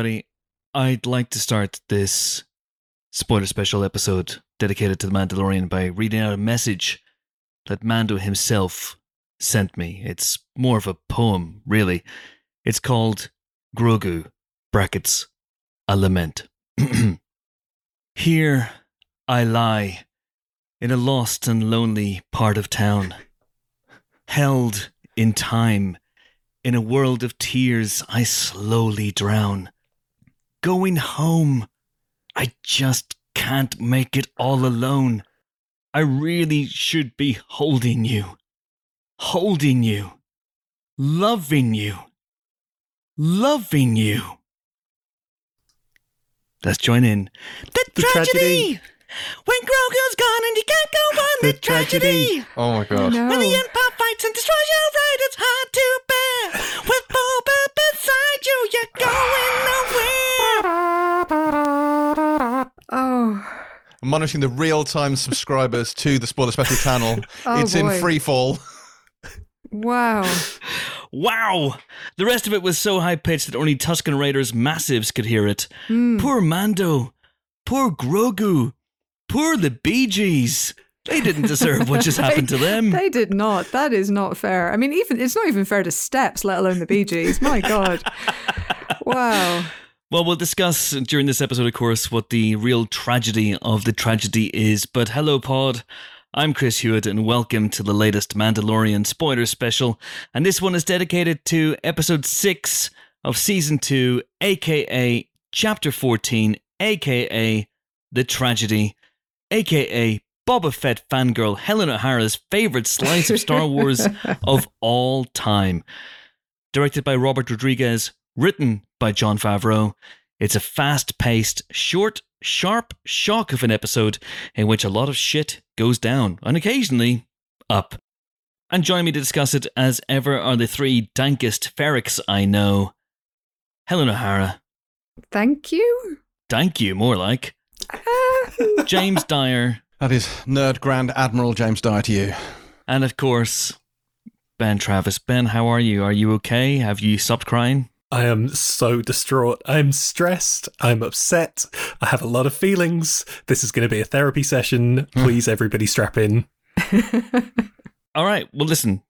Everybody. I'd like to start this spoiler special episode dedicated to The Mandalorian by reading out a message that Mando himself sent me. It's more of a poem, really. It's called Grogu, brackets, a lament. Here I lie in a lost and lonely part of town, held in time. In a world of tears, I slowly drown. Going home, I just can't make it all alone. I really should be holding you, holding you, loving you, loving you. Let's join in. The, The tragedy! tragedy. When Grogu's gone and you can't go on. The, The tragedy. tragedy! Oh my god. No. When the Empire fights and destroys your right, it's hard to bear. With Boba beside you, you're going monitoring the real time subscribers to the Spoiler Special channel. Oh, it's in boy. free fall. wow. Wow! The rest of it was so high pitched that only Tusken Raiders massives could hear it. Hmm. Poor Mando. Poor Grogu. Poor the Bee Gees. They didn't deserve what just happened to them. They did not. That is not fair. I mean, even it's not even fair to Steps, let alone the Bee Gees. My God. Wow. Well, we'll discuss during this episode, of course, what the real tragedy of the tragedy is. But hello, Pod. I'm Chris Hewitt, and welcome to the latest Mandalorian spoiler special. And this one is dedicated to episode 6 of season 2, aka chapter 14, aka The Tragedy, aka Boba Fett fangirl Helen O'Hara's favorite slice of Star Wars of all time. Directed by Robert Rodriguez, written by Jon Favreau. It's a fast paced, short, sharp shock of an episode in which a lot of shit goes down and occasionally up. And joining me to discuss it, as ever, are the three dankest ferrix I know Helen O'Hara. Thank you. Thank you, more like. Uh, James Dyer. That is Nerd Grand Admiral James Dyer to you. And of course, Ben Travis. Ben, how are you? Are you okay? Have you stopped crying? I am so distraught. I'm stressed. I'm upset. I have a lot of feelings. This is going to be a therapy session. Please, everybody, strap in. All right. Well, listen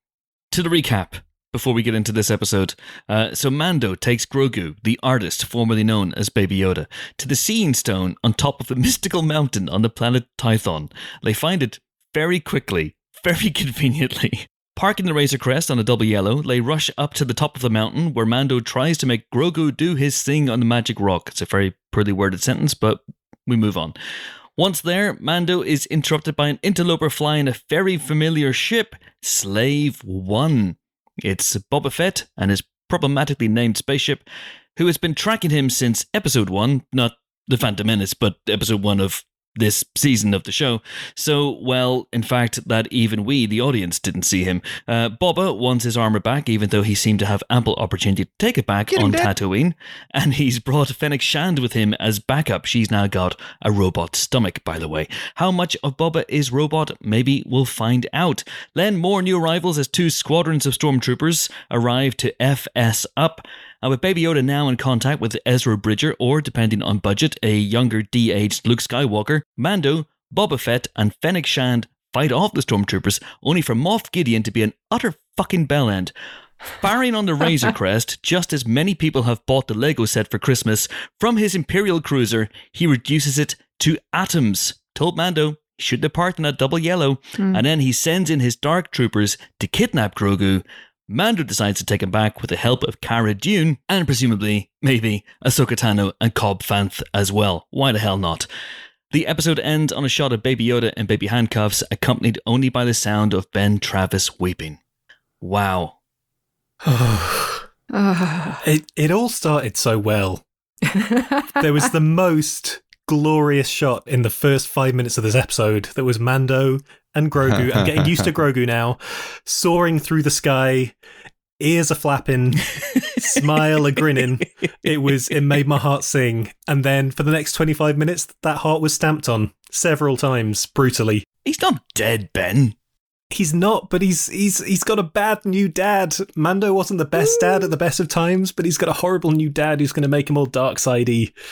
to the recap before we get into this episode. Uh, so, Mando takes Grogu, the artist formerly known as Baby Yoda, to the Seeing Stone on top of a mystical mountain on the planet Tython. They find it very quickly, very conveniently. Parking the Razor Crest on a double yellow, they rush up to the top of the mountain where Mando tries to make Grogu do his thing on the magic rock. It's a very poorly worded sentence, but we move on. Once there, Mando is interrupted by an interloper flying a very familiar ship, Slave One. It's Boba Fett and his problematically named spaceship, who has been tracking him since episode one, not The Phantom Menace, but episode one of this season of the show. So, well, in fact, that even we, the audience, didn't see him. Uh, Boba wants his armor back, even though he seemed to have ample opportunity to take it back Get on. Tatooine. And he's brought Fennec Shand with him as backup. She's now got a robot stomach, by the way. How much of Boba is robot? Maybe we'll find out. Then more new arrivals as two squadrons of stormtroopers arrive to FS up. And with Baby Yoda now in contact with Ezra Bridger, or depending on budget, a younger de-aged Luke Skywalker, Mando, Boba Fett, and Fennec Shand fight off the stormtroopers, only for Moff Gideon to be an utter fucking bell end. Firing on the Razor Crest, just as many people have bought the Lego set for Christmas, from his Imperial cruiser, he reduces it to atoms. Told Mando he should depart in that double yellow, hmm. and then he sends in his Dark Troopers to kidnap Grogu. Mando decides to take him back with the help of Cara Dune and presumably, maybe, Ahsoka Tano and Cobb Vanth as well. Why the hell not? The episode ends on a shot of Baby Yoda in baby handcuffs, accompanied only by the sound of Ben Travis weeping. Wow. It it all started so well. There was the most glorious shot in the first five minutes of this episode that was Mando and Grogu. I'm getting used to Grogu now, soaring through the sky, ears are flapping, smile a grinning. It was it made my heart sing. And then for the next 25 minutes, that heart was stamped on several times, brutally. He's not dead, Ben. He's not, but he's he's he's got a bad new dad. Mando wasn't the best dad at the best of times, but he's got a horrible new dad who's going to make him all dark sidey.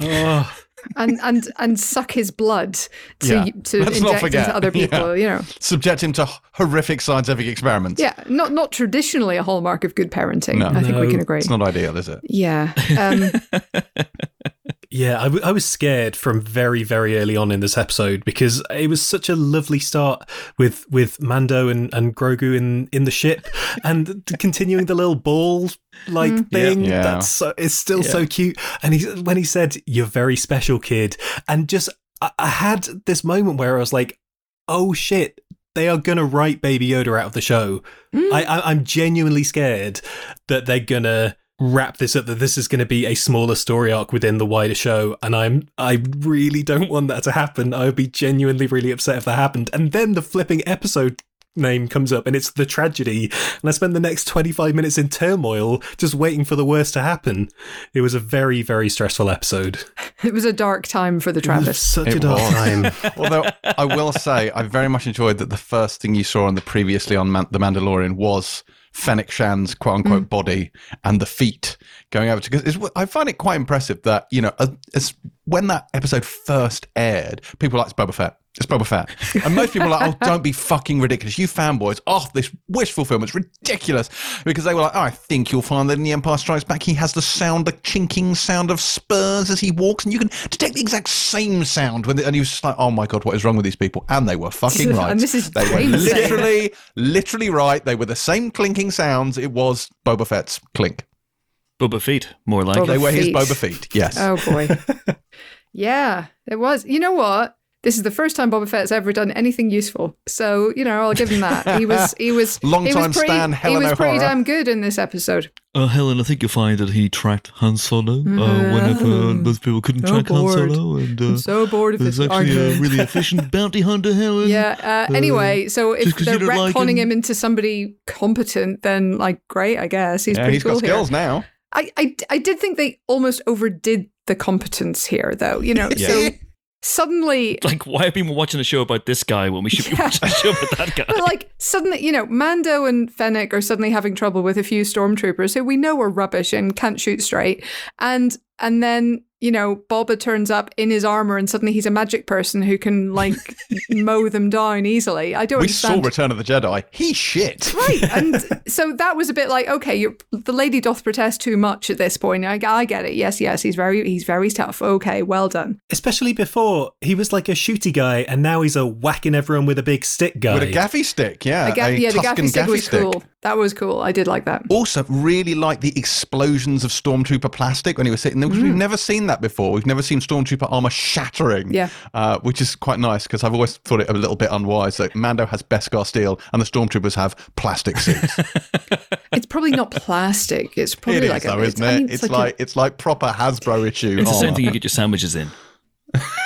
Oh, and and and suck his blood to Yeah. to Let's inject forget. into other people. You know, Subject him to horrific scientific experiments. yeah, not not traditionally a hallmark of good parenting. No. I think we can agree. It's not ideal, is it? Yeah. Um, Yeah, I, w- I was scared from very, very early on in this episode because it was such a lovely start with with Mando and, and Grogu in, in the ship and continuing the little ball like mm-hmm. thing. Yeah. That's so, it's still so cute. And he when he said, "You're very special, kid," and just I, I had this moment where I was like, "Oh shit." They are gonna write Baby Yoda out of the show. I, mm. I, I'm genuinely scared that they're gonna wrap this up. That this is going to be a smaller story arc within the wider show, and I'm I really don't want that to happen. I would be genuinely really upset if that happened. And then the flipping episode name comes up, and it's the tragedy, and I spend the next 25 minutes in turmoil just waiting for the worst to happen. It was a very very stressful episode. it was a dark time for the It was Travis. such a dark was. time. Although I will say, I very much enjoyed that the first thing you saw on the previously on Man- The Mandalorian was Fennec Shand's quote unquote Mm. body and the feet going over to. Because I find it quite impressive that, you know, as, as when that episode first aired, people were like, it's Boba Fett. It's Boba Fett. And most people are like, oh, don't be fucking ridiculous. You fanboys, oh, this wish fulfillment's ridiculous. Because they were like, oh, I think you'll find that in The Empire Strikes Back, he has the sound, the chinking sound of spurs as he walks, and you can detect the exact same sound. When the, and he was just like, oh my God, what is wrong with these people? And they were fucking right. And this is they were James saying it. literally, literally right. They were the same clinking sounds. It was Boba Fett's clink. Boba Feet, more like Boba. They were his Boba Feet. Yes. Oh boy. yeah, it was. You know what? This is the first time Boba Fett's ever done anything useful. So, you know, I'll give him that. He was he was Long he time was pretty, stan, He Helen was pretty damn good in this episode. Uh, Helen, I think you'll find that he tracked Han Solo uh, whenever most people couldn't So track Han. Solo. And, uh, I'm so bored of there's this actually a really efficient bounty hunter, Helen. Yeah. Uh, anyway, so if they're you don't like him. him into somebody competent, then like great, I guess he's yeah, pretty he's cool got here. skills now. I, I I did think they almost overdid the competence here, though. You know, Yeah. so suddenly Like, why have people been watching a show about this guy when we should be watching a show about that guy? But like suddenly, you know, Mando and Fennec are suddenly having trouble with a few stormtroopers who we know are rubbish and can't shoot straight, and and then you know Boba turns up in his armor and suddenly he's a magic person who can like mow them down easily. I don't We saw. Return of the Jedi. He shit. Right, and so that was a bit like, okay, you're, the lady doth protest too much at this point. I, I get it. Yes, yes, he's very, he's very tough. Okay, well done. Especially before he was like a shooty guy, and now he's a whacking everyone with a big stick guy. With a gaffy stick, yeah. I ga- a yeah, the Tusken gaffy stick gaffy was stick. cool. That was cool. I did like that. Also, really like the explosions of Stormtrooper plastic when he was sitting there. because We've never seen that before. We've never seen Stormtrooper armor shattering. Mm. Yeah. Uh, which is quite nice because I've always thought it a little bit unwise that Mando has Beskar steel and the Stormtroopers have plastic suits. It's probably not plastic. It's probably it is like though, a, isn't I mean, it's, like, it's like proper Hasbro issue. It's the same thing you get your sandwiches in.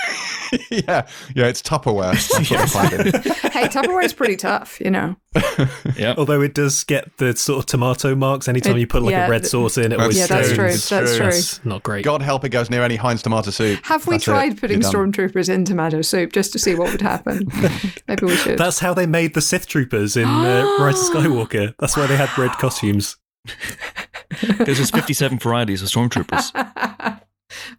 yeah, yeah, it's Tupperware. That's what I'm finding. a, hey, Tupperware is pretty tough, you know. Yeah. Although it does get the sort of tomato marks anytime It- you put like yeah, a red sauce in. It That's always Yeah, that's true. true. It's That's true. true. That's not great. God help it goes near any Heinz tomato soup. Have we That's it. tried putting stormtroopers in tomato soup just to see what would happen? Maybe we should. That's how they made the Sith troopers in uh, Rise of Skywalker. That's why they had red costumes. Because there's 57 varieties of stormtroopers.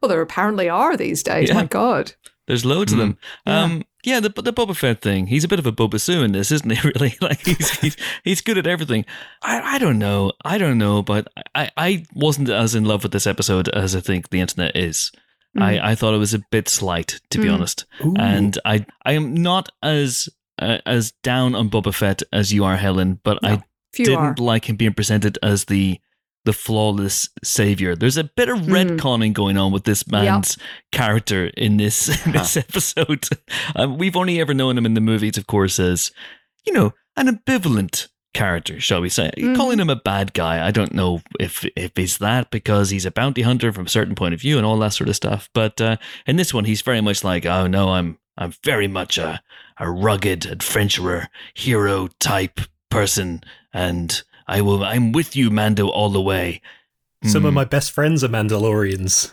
well, there apparently are these days. Yeah. My God. There's loads of them. Yeah. Um, yeah, the the Boba Fett thing. He's a bit of a Boba Sue in this, isn't he? Really, like he's he's, he's good at everything. I, I don't know. I don't know, but I, I wasn't as in love with this episode as I think the internet is. I, I thought it was a bit slight, to be Mm. honest. Ooh. And I I am not as uh, as down on Boba Fett as you are, Helen. But I didn't are. like him being presented as the the flawless savior. There's a bit of Mm. retconning going on with this man's character in this in this episode. Um, we've only ever known him in the movies, of course, as you know an ambivalent character, shall we say? Mhm. Calling him a bad guy, I don't know if if he's that because he's a bounty hunter from a certain point of view and all that sort of stuff. But uh, in this one, he's very much like, oh no, I'm I'm very much a a rugged adventurer, hero type person, and I will. I'm with you, Mando, all the way. Some of Mm. my best friends are Mandalorians.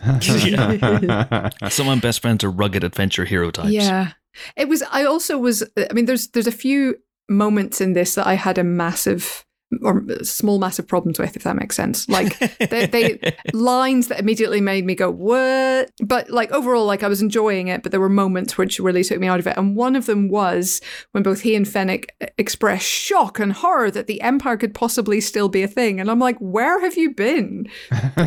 Some of my best friends are rugged adventure hero types. Yeah. It was I also was I mean there's there's a few moments in this that I had a massive or small massive problems with if that makes sense. Like they, they lines that immediately made me go what? But like overall like i was enjoying it but there were moments which really took me out of it. And one of them was when both he and fennec expressed shock and horror that the empire could possibly still be a thing. And i'm like where have you been?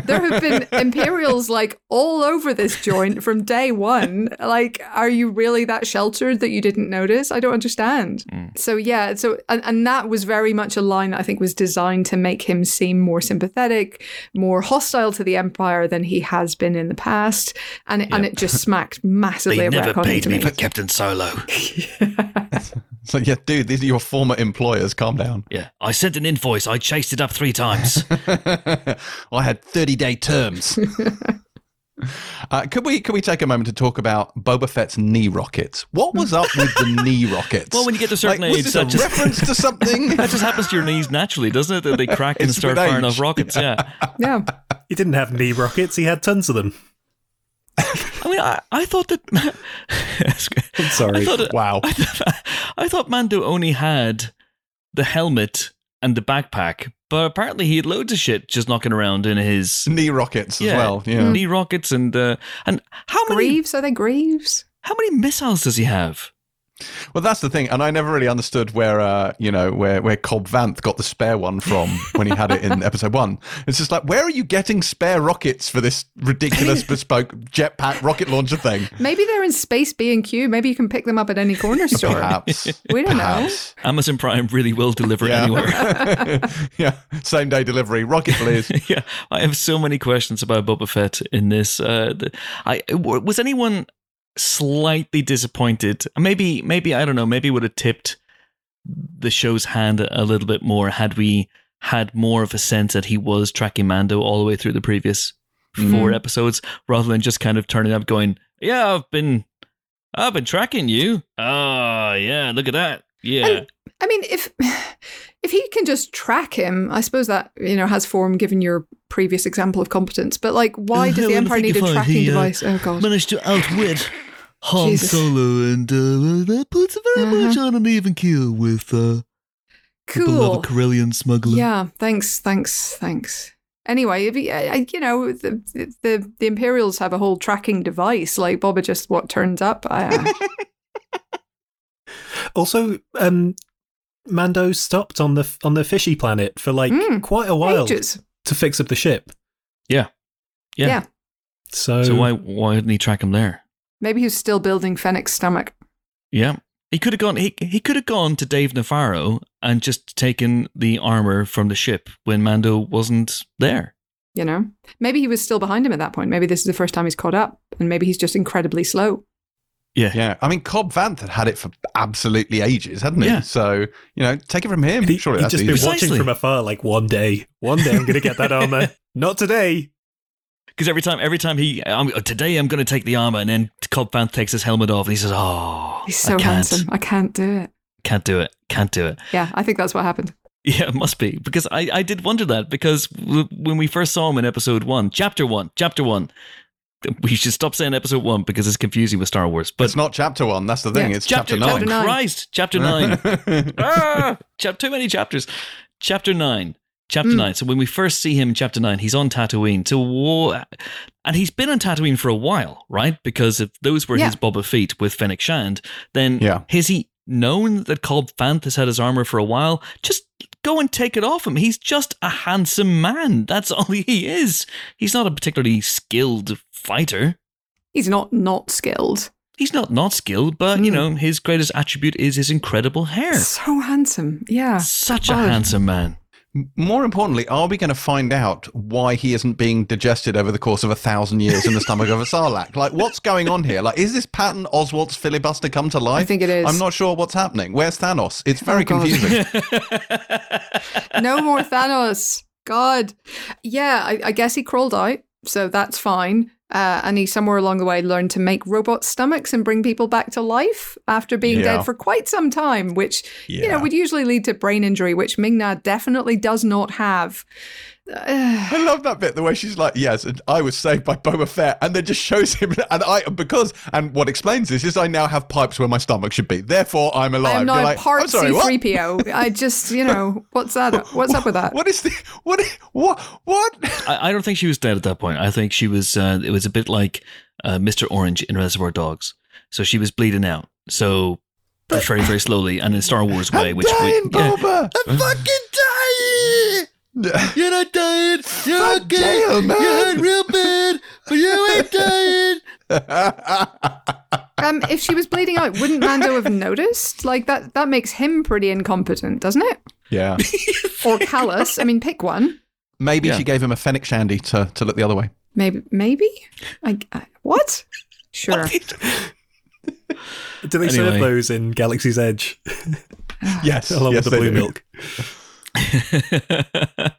There have been imperials like all over this joint from day one. Like are you really that sheltered that you didn't notice? I don't understand. Mm. So yeah so and, and that was very much a line that i think was designed to make him seem more sympathetic more hostile to the empire than he has been in the past and it, and it just smacked massively They never paid to me for Captain Solo. So yeah, dude, these are your former employers. Calm down. Yeah, I sent an invoice. I chased it up three times. I had 30 day terms. Uh, could we could we take a moment to talk about Boba Fett's knee rockets? What was up with the knee rockets? Well, when you get to a certain like, was age, this that a just- reference to something? that just happens to your knees naturally, doesn't it? That they crack and It's start firing age. off rockets. Yeah. yeah He didn't have knee rockets, he had tons of them. I mean, I, I thought that. I'm sorry. I thought, it- wow. I thought Mando only had the helmet and the backpack, but apparently he had loads of shit just knocking around in his knee rockets as Yeah. well. Yeah. knee rockets and uh, and how many greaves are they greaves how many missiles does he have? Well, that's the thing, and I never really understood where, uh, you know, where where Cobb Vanth got the spare one from when he had it in episode one. It's just like, where are you getting spare rockets for this ridiculous bespoke jetpack rocket launcher thing? maybe they're in space b and q maybe you can pick them up at any corner store Perhaps. we don't know Amazon Prime really will deliver Yeah. anywhere. yeah. Same day delivery. Rocket, please. yeah, I have so many questions about Boba Fett in this. Uh, the- I w- was anyone slightly disappointed? Maybe, maybe I don't know. Maybe would have tipped the show's hand a little bit more had we had more of a sense that he was tracking Mando all the way through the previous four Mhm. episodes, rather than just kind of turning up, going, "Yeah, I've been, I've been tracking you. Oh, yeah, look at that. Yeah." I mean, if if he can just track him, I suppose that you know has form given your previous example of competence. But like, why Uh, does the Empire need a tracking he, uh, device? Oh god, managed to outwit Han Jesus. Solo, and uh, that puts very much Uh-huh. on an even keel with uh, the cool. beloved Corellian smuggler. Yeah, thanks, thanks, thanks. Anyway, if he, I, I- you know, the, the the Imperials have a whole tracking device. Like Boba just what turns up. I, uh, Also, um, Mando stopped on the on the fishy planet for like Mm, quite a while ages. to fix up the ship. Yeah. Yeah. Yeah. So, So why why didn't he track him there? Maybe he was still building Fennec's stomach. Yeah. He could have gone he, he could have gone to Dave Navarro and just taken the armor from the ship when Mando wasn't there. You know, maybe he was still behind him at that point. Maybe this is the first time he's caught up, and maybe he's just incredibly slow. Yeah. Yeah. I mean, Cobb Vanth had had it for absolutely ages, hadn't he? Yeah. So, you know, take it from him. he, Surely he'd that's just easy. been Precisely. watching from afar, like one day, one day I'm going to get that armor. Not today. Because every time, every time he, I'm, today I'm going to take the armor, and then Cobb Vanth takes his helmet off, and he says, "Oh, He's I so can't, handsome. I can't do it. can't do it, can't do it." Yeah, I think that's what happened. Yeah, it must be because I, I did wonder that because when we first saw him in episode one, chapter one, chapter one, we should stop saying episode one because it's confusing with Star Wars. But it's not chapter one. That's the thing. Yeah. It's chapter, nine. chapter nine. Christ, chapter nine. ah, chap- too many chapters. Chapter nine. Chapter Mm. nine. So when we first see him in chapter nine, he's on Tatooine. to war and he's been on Tatooine for a while, right? Because if those were Yeah. his Boba Feet with Fennec Shand, then Yeah. has he known that Cobb Vanth has had his armor for a while? Just go and take it off him. He's just a handsome man. That's all he is. He's not a particularly skilled fighter. He's not not skilled. He's not not skilled, but you Mm. know his greatest attribute is his incredible hair. So handsome. Yeah. Such a God. handsome man. More importantly, are we going to find out why he isn't being digested over the course of a thousand years in the stomach of a sarlacc? Like, what's going on here? Like, is this Patton Oswalt's filibuster come to life? I think it is. I'm not sure what's happening. Where's Thanos? It's very Oh, confusing. no more Thanos. God. Yeah, I, I guess he crawled out, so that's fine. Uh, and he somewhere along the way learned to make robot stomachs and bring people back to life after being Yeah. dead for quite some time, which you know would usually lead to brain injury, which Ming-Na definitely does not have. I love that bit, the way she's like, "Yes, and I was saved by Boba Fett," and then just shows him, and I because, and what explains this is I now have pipes where my stomach should be, therefore I'm alive. I am You're not like, a part I'm sorry, what? C3PO. I just, you know, what's that? What's up with that? What is the what? What? What? I, I don't think she was dead at that point. I think she was. Uh, it was a bit like uh, Mr. Orange in Reservoir Dogs. So she was bleeding out. So but very very slowly, and in Star Wars way, I'm which dying, we, yeah. Boba. I'm fucking dying. You're not dying. You're Fuck okay. jail, man. You're hurt real bad, but you ain't dying. Um, if she was bleeding out, wouldn't Mando have noticed? Like that, that makes him pretty incompetent, doesn't it? yeah, Or callous. I mean, pick one. maybe Yeah. she gave him a fennec shandy to to look the other way. Maybe, maybe. I, I what? Sure. Do they serve those in Galaxy's Edge Yes, along yes, with the blue do. milk?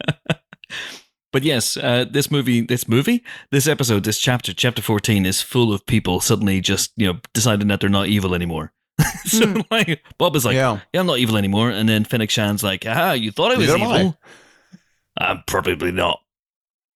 but yes, uh, this movie, this movie, this episode, this chapter, chapter fourteen, is full of people suddenly just you know deciding that they're not evil anymore. so like Bob is like, Yeah. yeah. I'm not evil anymore, and then Fennec Shand's like, ah, you thought I was Neither am I. evil? I'm probably not.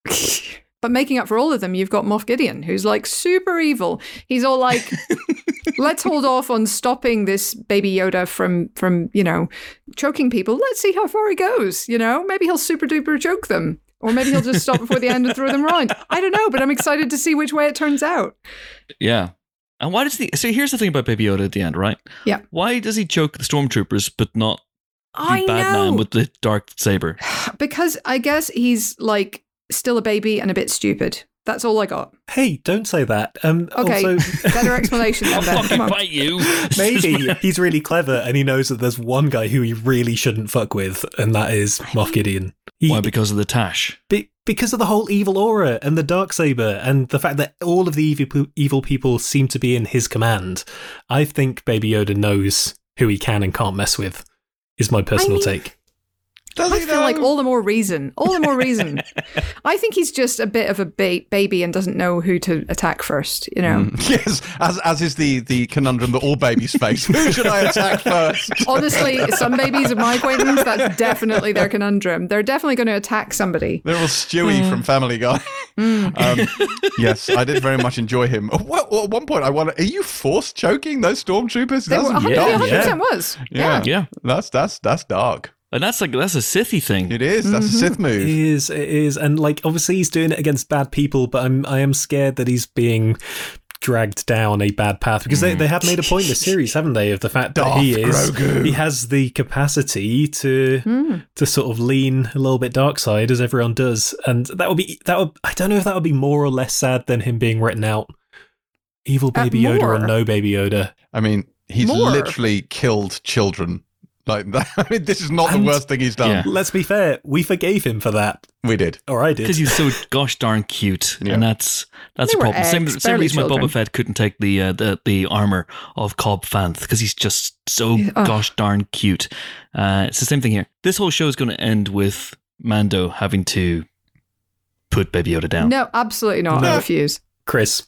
But making up for all of them, you've got Moff Gideon, who's like super evil. He's all like, "Let's hold off on stopping this baby Yoda from from you know choking people. Let's see how far he goes. You know, maybe he'll super duper choke them, or maybe he'll just stop before the end and throw them around. I don't know, but I'm excited to see which way it turns out. Yeah. And why does the So here's the thing about Baby Yoda at the end, right? Yeah. Why does he choke the stormtroopers but not the I bad know man with the dark saber? because I guess he's like still a baby and a bit stupid. That's all I got. Hey, don't say that. Um, Okay, Also, better explanation I'll fucking Come on. you. maybe he's really clever and he knows that there's one guy who he really shouldn't fuck with, and that is Moff Gideon. He, Why? Because of the Tash. be, because of the whole evil aura and the dark saber and the fact that all of the evil, evil people seem to be in his command. I think Baby Yoda knows who he can and can't mess with. Is my personal mean- take. Does I he feel like all the more reason. All the more reason. I think he's just a bit of a ba- baby and doesn't know who to attack first. You know. Mm. Yes, as as is the the conundrum that all babies face. Who should I attack first? Honestly, some babies of my acquaintance, that's definitely their conundrum. They're definitely going to attack somebody. They're all Stewie mm. from Family Guy. Mm. Um, yes, I did very much enjoy him. What, at one point, I wonder: Are you force choking those stormtroopers? They That's were, 100, dark 100% shit. was. Yeah. Yeah. That's that's that's dark. And that's like that's a Sithy thing. It is. That's a mm-hmm. Sith It move. is, it is, and like obviously he's doing it against bad people, but I'm I am scared that he's being dragged down a bad path because they, they have made a point in the series, haven't they, of the fact that he is Grogu. he has the capacity to hmm. to sort of lean a little bit dark side as everyone does, and that would be that would I don't know if that would be more or less sad than him being written out. Evil baby Yoda or no baby Yoda. I mean, he's More. literally killed children. Like that. I mean, this is not the worst thing he's done. Yeah. Let's be fair, we forgave him for that, We did. or I did. Because he's so gosh darn cute, Yeah. and that's that's They a problem. Same, eggs, same barely reason why. Boba Fett couldn't take the uh, the the armor of Cobb Vanth because he's just so Ugh. gosh darn cute. Uh, it's the same thing here. This whole show is going to end with Mando having to put Baby Yoda down No, absolutely not. I No. refuse. Chris.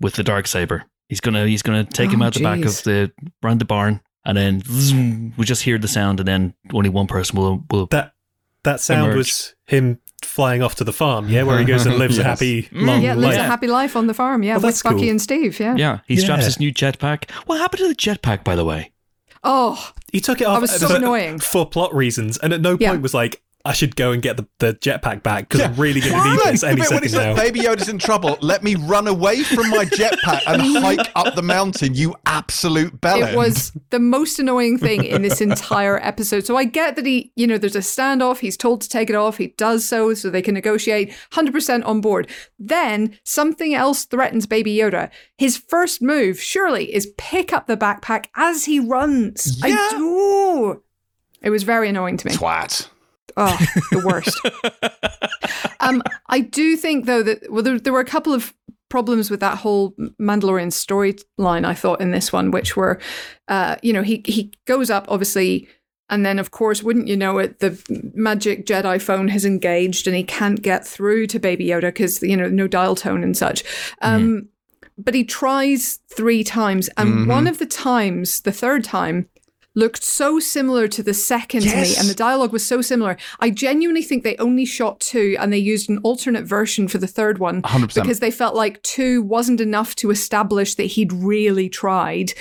with the dark saber. He's gonna he's gonna take him Oh, out the back of the round the barn, and then zoom, we just hear the sound, and then only one person will will. That that sound Emerge. was him flying off to the farm, yeah, where he goes and lives a happy Mm. long Yeah, lives life. a happy life on the farm. Yeah, Well, with that's Bucky cool. and Steve. Yeah. Yeah, he straps Yeah. his new jetpack. What happened to the jetpack, by the way? Oh, He took it off I was so for, annoying. for plot reasons, and at no point Yeah. was like, "I should go and get the, the jetpack back because I'm really going to Right. need this any bit when he second said, now." Baby Yoda's in trouble. Let me run away from my jetpack and hike up the mountain. You absolute bellend. it was the most annoying thing in this entire episode. So I get that he, you know, there's a standoff. He's told to take it off. He does so so they can negotiate. 100% on board. Then something else threatens Baby Yoda. His first move, surely, is pick up the backpack as he runs. Yeah. I do. It was very annoying to me. twat. Oh, the worst. um, I do think though that well, there, there were a couple of problems with that whole Mandalorian storyline. I thought in this one, which were, uh, you know, he he goes up obviously. And then, of course, wouldn't you know it, the magic Jedi phone has engaged and he can't get through to Baby Yoda because, you know, no dial tone and such. Um, But he tries three times. And Mhm. one of the times, the third time, looked so similar to the second to me, and the dialogue was so similar. I genuinely think they only shot two, and they used an alternate version for the third one 100%. because they felt like two wasn't enough to establish that he'd really tried,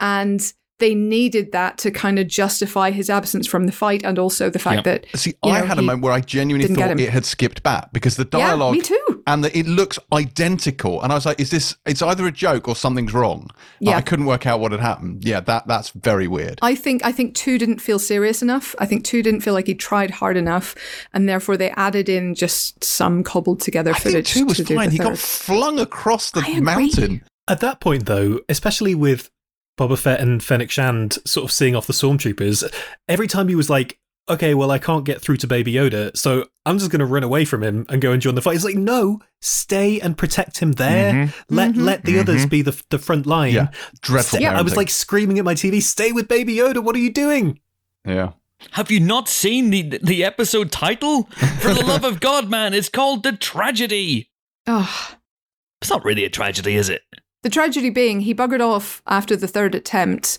and they needed that to kind of justify his absence from the fight, and also the fact Yep. that See, I know, had a moment where I genuinely thought it had skipped back because the Yeah, dialogue me too. and the, it looks identical, and I was like, "Is this? It's either a joke or something's wrong." Yeah. I couldn't work out what had happened. Yeah, that that's very weird. I think I think two didn't feel serious enough. I think two didn't feel like he tried hard enough, and therefore they added in just some cobbled together I think footage. two was to fine. the He got flung across the mountain. At that point, though, especially with Boba Fett and Fennec Shand sort of seeing off the stormtroopers, every time he was like, okay, well, I can't get through to Baby Yoda, so I'm just going to run away from him and go and join the fight. He's like, no, stay and protect him there. Let Mhm. let the others be the, the front line. Yeah, dreadful. Stay- I was like screaming at my TV, stay with Baby Yoda, what are you doing? yeah. Have you not seen the the episode title? For the love of God, man, it's called The Tragedy. Oh, It's not really a tragedy, is it? The tragedy being he buggered off after the third attempt,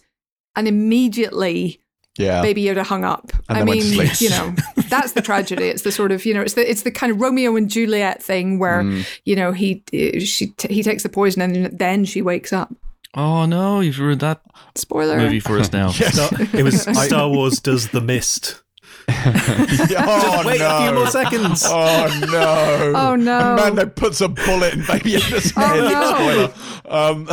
and immediately Yeah. Baby Yoda hung up. And I then went to mean, you know, that's the tragedy. It's the sort of you know, it's the it's the kind of Romeo and Juliet thing where Mm. you know he she he takes the poison and then she wakes up. Oh no, you've ruined that Spoiler. movie for us now. Yes. Star- it was Star Wars Does the Mist. oh, Wait a few more seconds. Oh no! Oh, no. Mando puts a bullet in Baby Yoda's head. Oh, no. Um,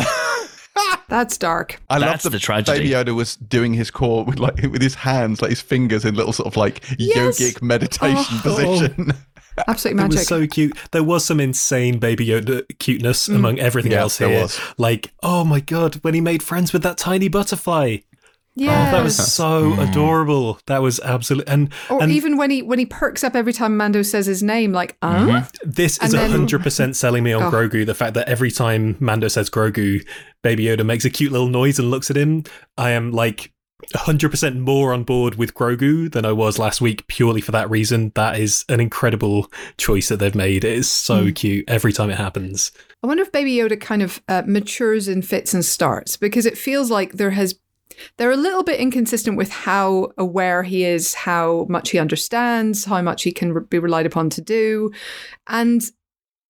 That's dark. I love That's that the tragedy. Baby Yoda was doing his core with like with his hands, like his fingers in little sort of like Yes. yogic meditation Oh. position. Absolutely It magic. was so cute. There was some insane Baby Yoda cuteness among everything Yeah, else there here. was. Like, oh my god, when he made friends with that tiny butterfly. Yeah. Oh, that was so adorable. That was absolutely and or and even when he when he perks up every time Mando says his name, like, uh this is and then- hundred percent selling me on Oh. Grogu. The fact that every time Mando says Grogu, Baby Yoda makes a cute little noise and looks at him. I am like hundred percent more on board with Grogu than I was last week, purely for that reason. That is an incredible choice that they've made. It is so cute every time it happens. I wonder if Baby Yoda kind of uh, matures in fits and starts because it feels like there has. They're a little bit inconsistent with how aware he is, how much he understands, how much he can be relied upon to do. And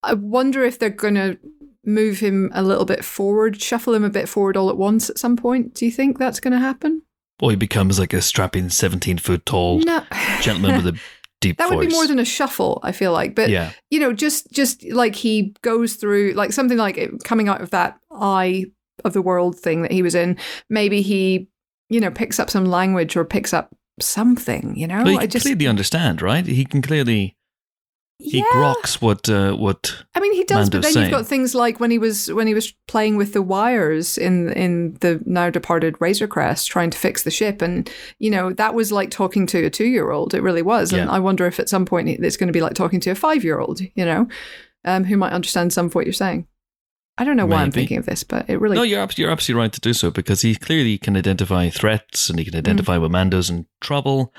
I wonder if they're going to move him a little bit forward, shuffle him a bit forward all at once at some point. Do you think that's going to happen? Or he becomes like a strapping 17 foot tall No. gentleman with a deep That voice. would be more than a shuffle, I feel like. But yeah. you know, just just like he goes through like something like it, coming out of that eye of the world thing that he was in. Maybe he, you know, picks up some language or picks up something. You know, But he I can just clearly understand, right? He can clearly he yeah. what uh, what I mean, he does, but then saying. you've got things like when he was when he was playing with the wires in in the now departed Razor Crest, trying to fix the ship, and you know that was like talking to a two year old. It really was, and I wonder if at some point it's going to be like talking to a five year old. You know, um, who might understand some of what you're saying. I don't know why I'm thinking of this, but it really No, you're abs- you're absolutely right to do so because he clearly can identify threats and he Mm. can identify when Mando's in trouble.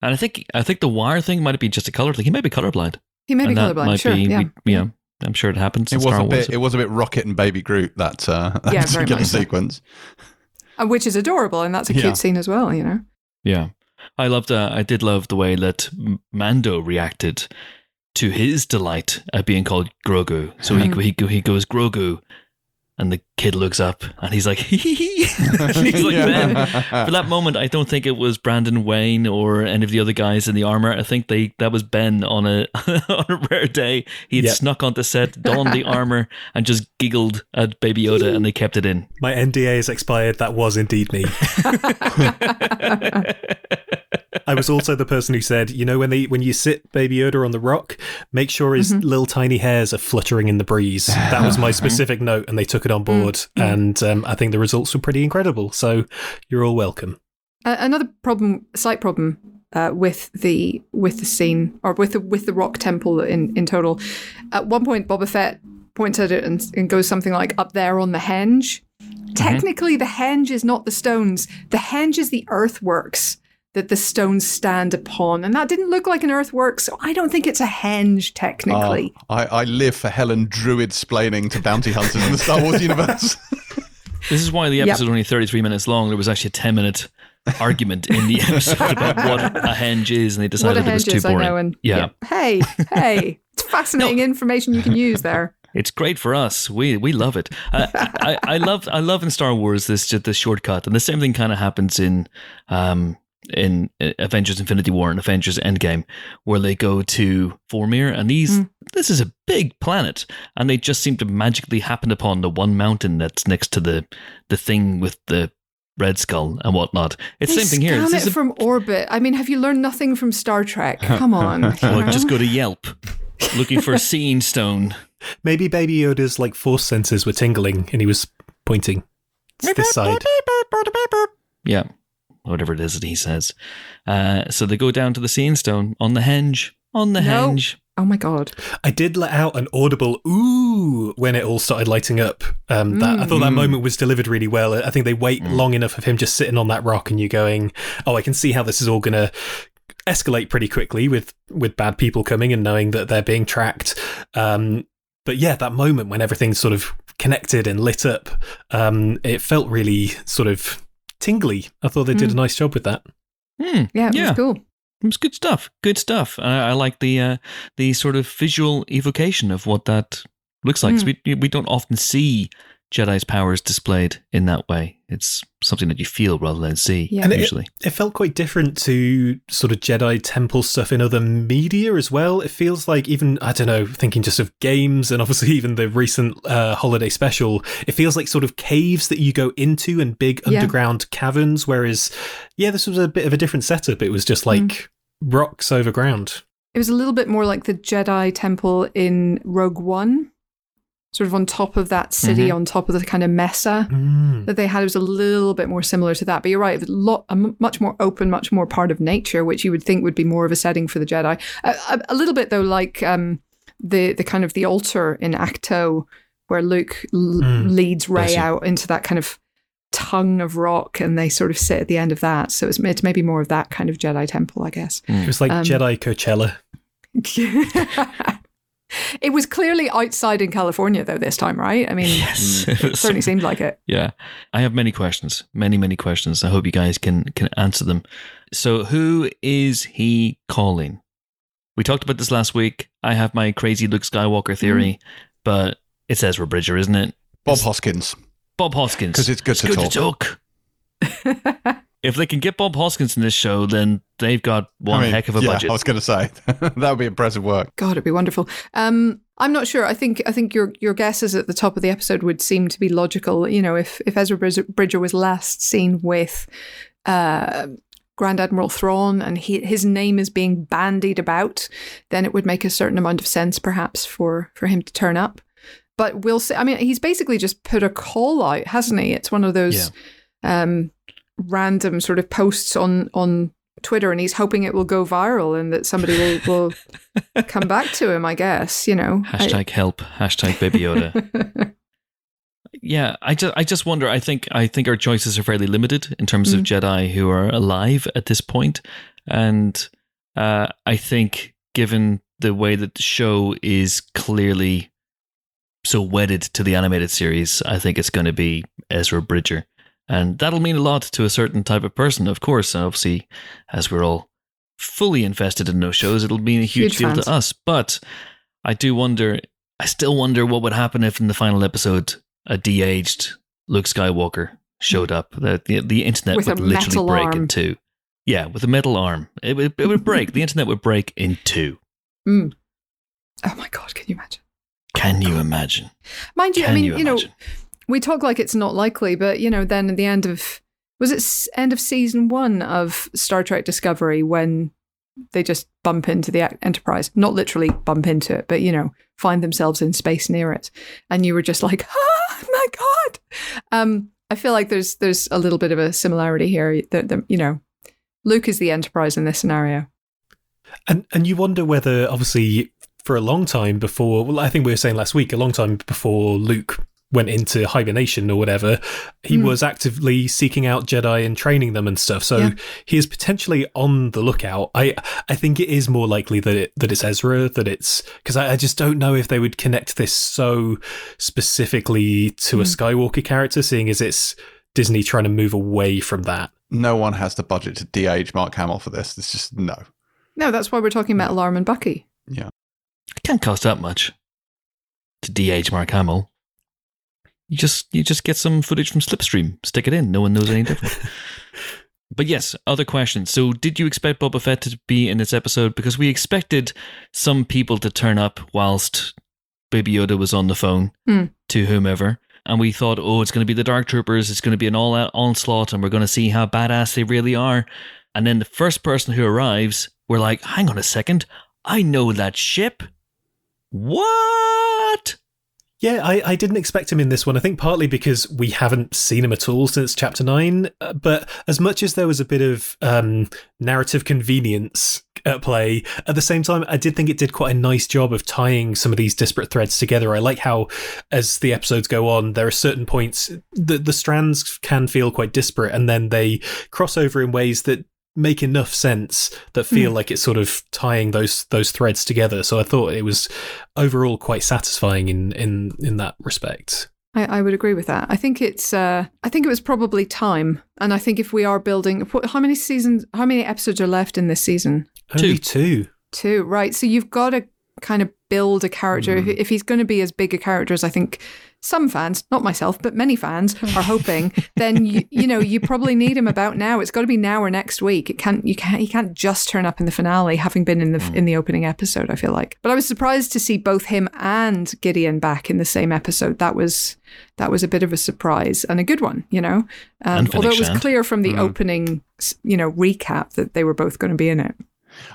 And I think I think the wire thing might have been just a color thing. He may be colorblind. he may be and that colorblind. might Sure, be, yeah. we- you know, I'm sure it happens. It was Star a Wars. bit. It was a bit Rocket and Baby Groot that uh, that Yeah, very particular much so. sequence. Uh, which is adorable, and that's a cute Yeah. scene as well. You know, Yeah, I loved. Uh, I did love the way that Mando reacted to his delight at being called Grogu. So he mm-hmm. he he goes Grogu, and the kid looks up and he's like, hee hee hee. he's like Yeah. Ben. For that moment, I don't think it was Brendan Wayne or any of the other guys in the armor. I think they that was Ben on a on a rare day. He had Yeah. snuck onto set, donned the armor, and just giggled at Baby Yoda, and they kept it in. My NDA is expired. That was indeed me. I was also the person who said, you know, when they when you sit Baby Yoda on the rock, make sure his little tiny hairs are fluttering in the breeze. That was my specific note, and they took it on board. And um, I think the results were pretty incredible. So you're all welcome. Uh, another problem, slight problem uh, with the with the scene or with the with the rock temple in in total. At one point, Boba Fett points at it and, and goes something like "up there on the henge." Technically, the henge is not the stones. The henge is the earthworks that the stones stand upon, and that didn't look like an earthwork, so I don't think it's a henge technically. Oh, I, I live for Helen Druid splaining to bounty hunters in the Star Wars universe. This is why the Yep. episode is only 33 minutes long. There was actually a 10 minute argument in the episode about what a henge is, and they what decided a it was too is, I boring. know. And Yeah. Hey, hey, it's fascinating information you can use there. It's great for us. We we love it. Uh, I, I love I love in Star Wars this just the shortcut, and the same thing kind of happens in um in uh, Avengers: Infinity War and Avengers: Endgame, where they go to Vormir, and these Mm. this is a big planet, and they just seem to magically happen upon the one mountain that's next to the the thing with the red skull and whatnot. It's the same thing here. scan This it is a, from orbit. I mean, have you learned nothing from Star Trek? Come on. you well, just go to Yelp, looking for a seeing stone. Maybe Baby Yoda's like force sensors were tingling and he was pointing. It's this side. Yeah, whatever it is that he says. Uh, so they go down to the Seeing Stone on the henge. On the No. henge. oh my god. I did let out an audible ooh when it all started lighting up. Um, that I thought that Mm. moment was delivered really well. I think they wait Mm. long enough of him just sitting on that rock and you going, oh, I can see how this is all going to escalate pretty quickly with with bad people coming and knowing that they're being tracked. Um, but yeah, that moment when everything's sort of connected and lit up, um, it felt really sort of tingly. I thought they did a Mm. nice job with that. Hmm. Yeah, it Yeah. was cool. It was good stuff. Good stuff. I, I like the uh, the sort of visual evocation of what that looks like. 'Cause We we don't often see Jedi's powers displayed in that way. It's something that you feel rather than see. Yeah. And it- It felt quite different to sort of Jedi Temple stuff in other media as well. It feels like even I don't know, thinking just of games and obviously even the recent uh, holiday special. It feels like sort of caves that you go into and big Yeah. underground caverns. Whereas, yeah, this was a bit of a different setup. It was just like Mm. rocks over ground. It was a little bit more like the Jedi temple in Rogue One, sort of on top of that city, Mhm. on top of the kind of mesa Mm. that they had. It was a little bit more similar to that. But you're right, it was a lot, a m- much more open, much more part of nature, which you would think would be more of a setting for the Jedi. A, a, a little bit though, like um, the the kind of the altar in Ahch-To, where Luke l- Mm. leads Bless Rey out into that kind of tongue of rock, and they sort of sit at the end of that. So it's, it's maybe more of that kind of Jedi temple, I guess. It was like Um, Jedi Coachella. it was clearly outside in California though this time, right? I mean, Yes. Mm, it certainly seemed like it. Yeah, I have many questions, many many questions. I hope you guys can can answer them. So, who is he calling? We talked about this last week. I have my crazy Luke Skywalker theory, mm. but it's Ezra Bridger, isn't it? Bob It's Hoskins. Bob Hoskins. Because it's good to to talk. talk. if they can get Bob Hoskins in this show, then they've got one I mean, heck of a yeah, budget. I was going to say that would be impressive work. God, it'd be wonderful. Um, I'm not sure. I think I think your your guesses at the top of the episode would seem to be logical. You know, if if Ezra Bridger- Bridger was last seen with uh, Grand Admiral Thrawn and he, his name is being bandied about, then it would make a certain amount of sense, perhaps, for for him to turn up. But we'll see. I mean, he's basically just put a call out, hasn't he? It's one of those um, random sort of posts on on Twitter, and he's hoping it will go viral and that somebody will will come back to him. I guess you know. I- Hashtag help. Hashtag Baby Yoda. yeah, I just I just wonder. I think I think our choices are fairly limited in terms of Mm. Jedi who are alive at this point, and uh, I think given the way that the show is clearly so wedded to the animated series, I think it's going to be Ezra Bridger, and that'll mean a lot to a certain type of person, of course. And obviously, as we're all fully invested in those shows, it'll mean a huge, Huge deal fans. to us. But I do wonder. I still wonder what would happen if in the final episode a de-aged Luke Skywalker showed up. The the, the internet With would literally break arm. in two. Yeah, with a metal arm, it would it would break. the internet would break in two. Mm. Oh my god! Can you imagine? Can you imagine? Mind you, Can I mean, you you, know? We talk like it's not likely, but you know, then at the end of was it end of season one of Star Trek Discovery when they just bump into the Enterprise, not literally bump into it, but you know, find themselves in space near it, and you were just like, oh my god. Um, I feel like there's there's a little bit of a similarity here. That that, you know, Luke is the Enterprise in this scenario. And and you wonder whether, obviously, for a long time before, well, I think we were saying last week, a long time before Luke went into hibernation or whatever, he Hmm. was actively seeking out Jedi and training them and stuff. So Yeah. he is potentially on the lookout. I I think it is more likely that it, that it's Ezra, that it's because I, I just don't know if they would connect this so specifically to a Hmm. Skywalker character, seeing as it's Disney trying to move away from that. no one has the budget to de-age Mark Hamill for this. It's just no. No, that's why we're talking about Alarm and Bucky. Yeah, it can't cost that much to de-age Mark Hamill. You just you just get some footage from Slipstream, stick it in. No one knows any different. but yes, other questions. So, did you expect Boba Fett to be in this episode? Because we expected some people to turn up whilst Baby Yoda was on the phone Hmm. to whomever. And we thought, oh, it's going to be the Dark Troopers. It's going to be an all-out onslaught, and we're going to see how badass they really are. And then the first person who arrives, we're like, hang on a second, I know that ship. What? Yeah, I, I didn't expect him in this one. I think partly because we haven't seen him at all since chapter nine. uh, But as much as there was a bit of um, narrative convenience at play, at the same time, I did think it did quite a nice job of tying some of these disparate threads together. I like how, as the episodes go on, there are certain points that the strands can feel quite disparate, and then they cross over in ways that make enough sense that feel like it's sort of tying those those threads together. So I thought it was overall quite satisfying in in in that respect. I, I would agree with that. I think it's. Uh, I think it was probably time, and I think if we are building, what- how many seasons, how many episodes are left in this season? Only two. Two, right? So you've got to kind of build a character. If, if he's going to be as big a character as I think some fans, not myself, but many fans are hoping, then you you know you probably need him about now. It's got to be now or next week. It can't you can't he can't just turn up in the finale, having been in the in the opening episode. I feel like, but I was surprised to see both him and Gideon back in the same episode. That was that was a bit of a surprise and a good one, you know. Um, And although it was clear from the opening, you know, recap that they were both going to be in it.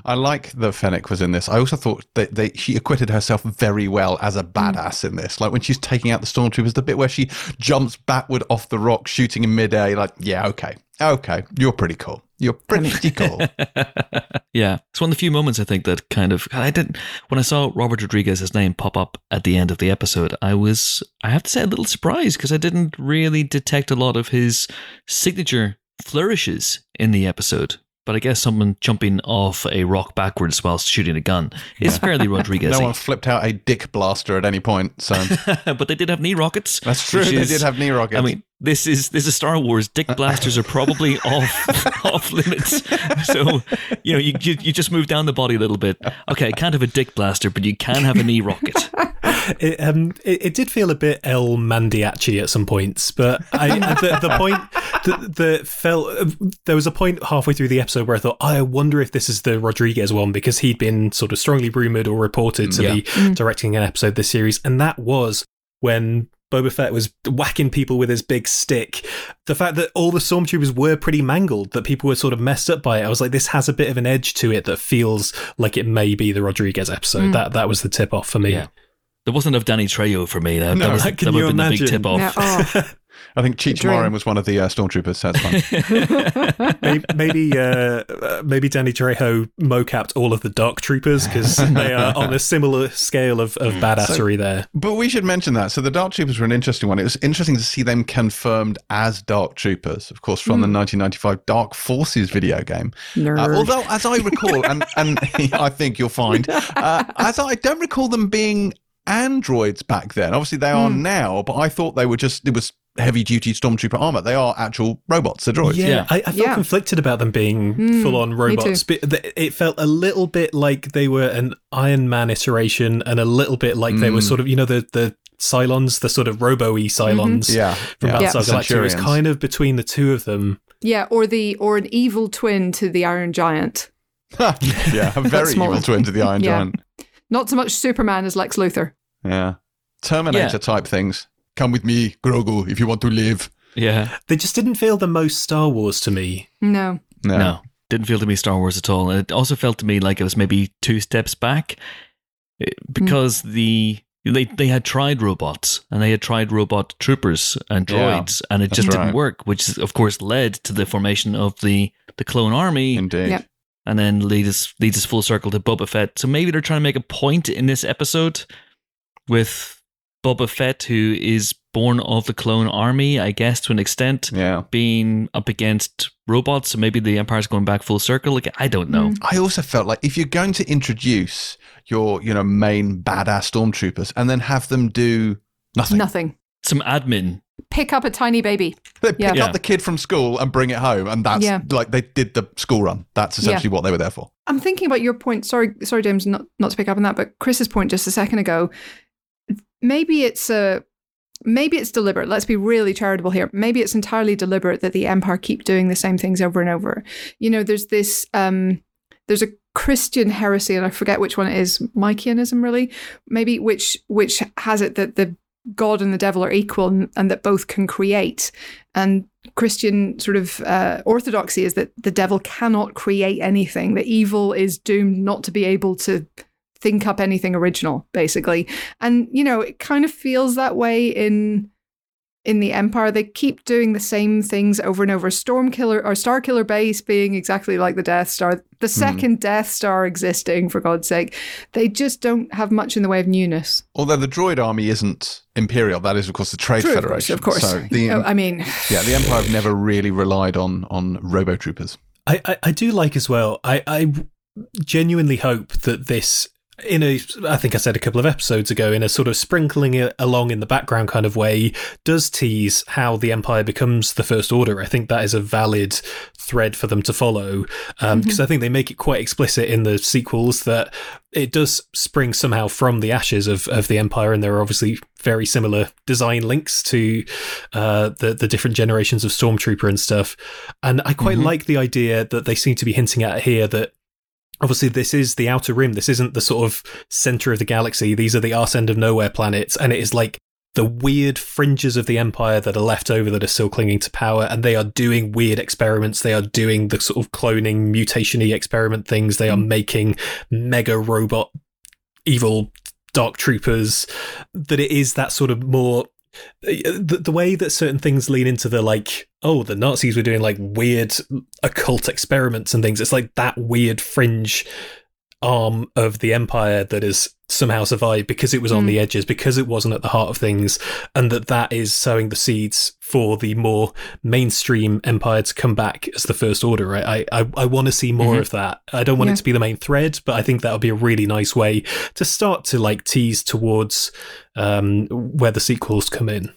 I like that Fennec was in this. I also thought that they, she acquitted herself very well as a mm. badass in this. Like when she's taking out the stormtroopers, the bit where she jumps backward off the rock, shooting in midair. Like, yeah, okay, okay, you're pretty cool. You're pretty cool. yeah, it's one of the few moments I think that kind of I didn't when I saw Robert Rodriguez's name pop up at the end of the episode. I was I have to say a little surprised because I didn't really detect a lot of his signature flourishes in the episode. But I guess someone jumping off a rock backwards whilst shooting a gun is fairly Rodriguez. no one flipped out a dick blaster at any point. So but they did have knee rockets. that's true. They is- did have knee rockets. I mean, this is this is Star Wars. Dick blasters are probably off off limits. So you know, you, you you just move down the body a little bit. Okay, I can't have a dick blaster, but you can have a knee rocket. It, um, it, it did feel a bit El Mandiachi at some points, but I, the, the point that, that felt there was a point halfway through the episode where I thought, I wonder if this is the Rodriguez one because he'd been sort of strongly rumored or reported to Yeah. be directing an episode of this series, and that was when. Boba Fett was whacking people with his big stick. The fact that all the stormtroopers were pretty mangled, that people were sort of messed up by it, I was like, this has a bit of an edge to it that feels like it may be the Rodriguez episode. Hmm. That that was the tip off for me. Yeah. There wasn't enough Danny Trejo for me. That, No, that was can that would you have been the big imagine? tip off. Now, oh, I think Cheech dream. Marin was one of the uh, stormtroopers. That's fine. maybe maybe, uh, uh, maybe Danny Trejo mocapped all of the Dark Troopers because they are on a similar scale of, of badassery there. But we should mention that. So the Dark Troopers were an interesting one. It was interesting to see them confirmed as Dark Troopers, of course, from the 1995 Dark Forces video game. Uh, although, as I recall, and, and I think you'll find, uh, as I don't recall them being androids back then. Obviously, they are now, but I thought they were just, it was heavy duty stormtrooper armor. They are actual robots, they're droids. Yeah, Yeah. I, I felt Yeah. conflicted about them being Hmm, full on robots. But it felt a little bit like they were an Iron Man iteration, and a little bit like they were Mm. sort of you know the the Cylons, the sort of robo-y Cylons Yeah. from yeah. Yeah. Battlestar Galactica. It was Centurions. kind of between the two of them. yeah, or the or an evil twin to the Iron Giant. yeah, a very smaller. evil twin to the Iron Yeah. Giant. Not so much Superman as Lex Luthor. Yeah. Terminator Yeah. type things. Come with me, Grogu, if you want to live. Yeah, They just didn't feel the most Star Wars to me. No. No. no, didn't feel to me Star Wars at all, and it also felt to me like it was maybe two steps back eh, because the they they had tried robots and they had tried robot troopers and Yeah, and it just right. didn't work, which of course led to the formation of the the clone army. Indeed. Yep. and then leads us leads us full circle to Boba Fett. So maybe they're trying to make a point in this episode with Boba Fett, who is born of the clone army, I guess, to an extent, Yeah. being up against robots. So maybe the Empire's going back full circle. Like I don't know. I also felt like if you're going to introduce your, you know, main badass stormtroopers and then have them do nothing. Nothing. Some admin. pick up a tiny baby. They pick Yeah. Yeah. up the kid from school and bring it home, and that's Yeah. like they did the school run. That's essentially what they were there for. I'm thinking about your point. Sorry, sorry, James, not not to pick up on that, but Chris's point just a second ago. Maybe it's a maybe it's deliberate. Let's be really charitable here. Maybe it's entirely deliberate that the Empire keep doing the same things over and over. You know, there's this um there's a Christian heresy, and I forget which one it is, Manichaeism, really, maybe which which has it that the God and the devil are equal and, and that both can create. And Christian sort of uh, orthodoxy is that the devil cannot create anything. The evil is doomed not to be able to think up anything original, basically. And you know, it kind of feels that way in in the Empire. They keep doing the same things over and over. Stormkiller or Starkiller Base being exactly like the Death Star. The hmm. second Death Star existing, for God's sake. They just don't have much in the way of newness. Although the droid army isn't imperial, that is of course the Trade True, of course, Federation. of course. So the, Oh, I mean, yeah, the Empire have never really relied on on robo troopers. I, I, I do like as well. I, I genuinely hope that this, in a, I think I said a couple of episodes ago, in a sort of sprinkling it along in the background kind of way, does tease how the Empire becomes the First Order. I think that is a valid thread for them to follow um, mm-hmm. because I think they make it quite explicit in the sequels that it does spring somehow from the ashes of, of the Empire, and there are obviously very similar design links to uh, the the different generations of Stormtrooper and stuff. And I quite mm-hmm. like the idea that they seem to be hinting at here that obviously this is the outer rim. This isn't the sort of center of the galaxy. These are the arse end of nowhere planets, and it is like the weird fringes of the empire that are left over that are still clinging to power, and they are doing weird experiments. They are doing the sort of cloning, mutation-y experiment things. They are mm. making mega robot evil dark troopers. That it is that sort of more the, the way that certain things lean into the like oh the nazis were doing like weird occult experiments and things it's like that weird fringe arm of the empire that has somehow survived because it was on Mm. the edges because it wasn't at the heart of things and that that is sowing the seeds for the more mainstream empire to come back as the first order right i i, I want to see more Mhm. of that i don't want Yeah. it to be the main thread but i think that would be a really nice way to start to like tease towards um where the sequels come in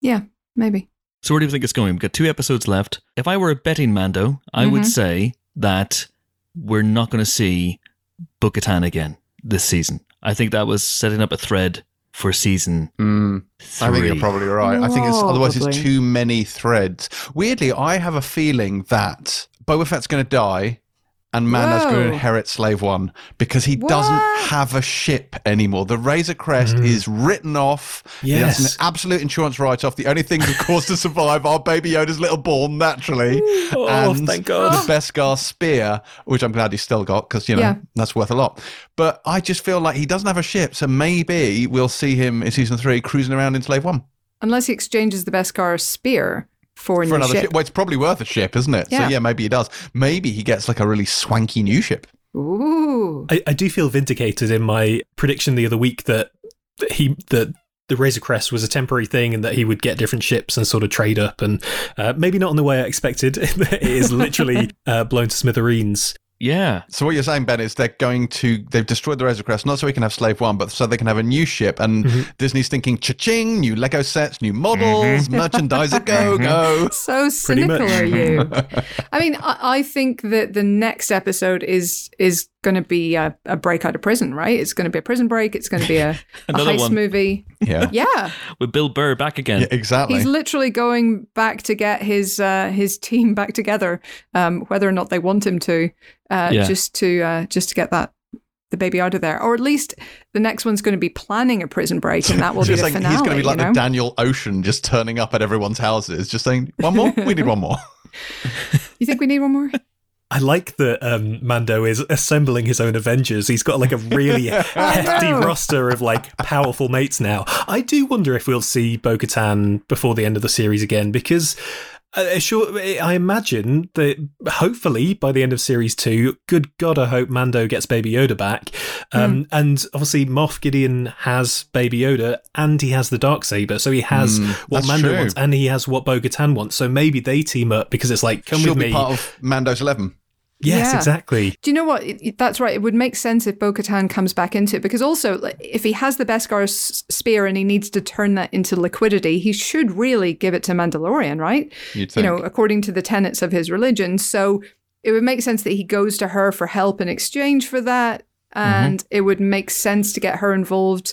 Yeah, maybe. So where do you think it's going? We've got two episodes left. If I were a betting Mando, I would Mhm. say that we're not going to see Bo-Katan again this season. I think that was setting up a thread for season Mm, three. I think you're probably right. I think it's otherwise it's too many threads. Weirdly, I have a feeling that Boba Fett's going to die. And Mando's going to inherit Slave One because he doesn't have a ship anymore. The Razor Crest Mm. is written off. That's an Yes. absolute insurance write off. The only thing that caused to survive are Baby Yoda's little ball, naturally. oh and thank god the Beskar spear, which I'm glad he's still got because you know Yeah. that's worth a lot. But I just feel like he doesn't have a ship, so maybe we'll see him in season three cruising around in Slave One Unless he exchanges the Beskar spear for a for new another ship. ship. Well, it's probably worth a ship, isn't it? Yeah. So yeah, maybe he does. Maybe he gets like a really swanky new ship. Ooh. I, I do feel vindicated in my prediction the other week that that he that the Razor Crest was a temporary thing and that he would get different ships and sort of trade up and uh, maybe not in the way I expected. it is literally uh, blown to smithereens. Yeah. So what you're saying, Ben, is they're going to they've destroyed the Razor Crest not so we can have Slave One, but so they can have a new ship. And Mm-hmm. Disney's thinking cha-ching, new Lego sets, new models, merchandise, go go. So cynical are you? I mean, I, I think that the next episode is is going to be a, a break out of prison, right? It's going to be a prison break. It's going to be a, a heist one. movie. Yeah. Yeah, With Bill Burr back again. Yeah, exactly. he's literally going back to get his uh, his team back together, um, whether or not they want him to, uh, Yeah. just to uh, just to get that the baby out of there, or at least the next one's going to be planning a prison break, and that will be just the saying finale. he's going to be like you know? the Daniel Ocean, just turning up at everyone's houses, just saying, "One more, we need one more." you think we need one more? I like that um, Mando is assembling his own Avengers. He's got like a really hefty roster of like powerful mates now. I do wonder if we'll see Bo Katan before the end of the series again because. Uh, sure, I imagine that hopefully by the end of series two, good God, I hope Mando gets Baby Yoda back. Um, And obviously, Moff Gideon has Baby Yoda and he has the Dark Saber, so he has Mm, what Mando true. wants and he has what Bo Katan wants. So maybe they team up because it's like, come She'll with be me. part of Mando's Eleven. Yes, Yeah. exactly. Do you know what? It- it- that's right. It would make sense if Bo Katan comes back into it because also, if he has the Beskar s- spear and he needs to turn that into liquidity, he should really give it to Mandalorian, right? You'd think. You know, according to the tenets of his religion. So it would make sense that he goes to her for help in exchange for that. Mm-hmm. And it would make sense to get her involved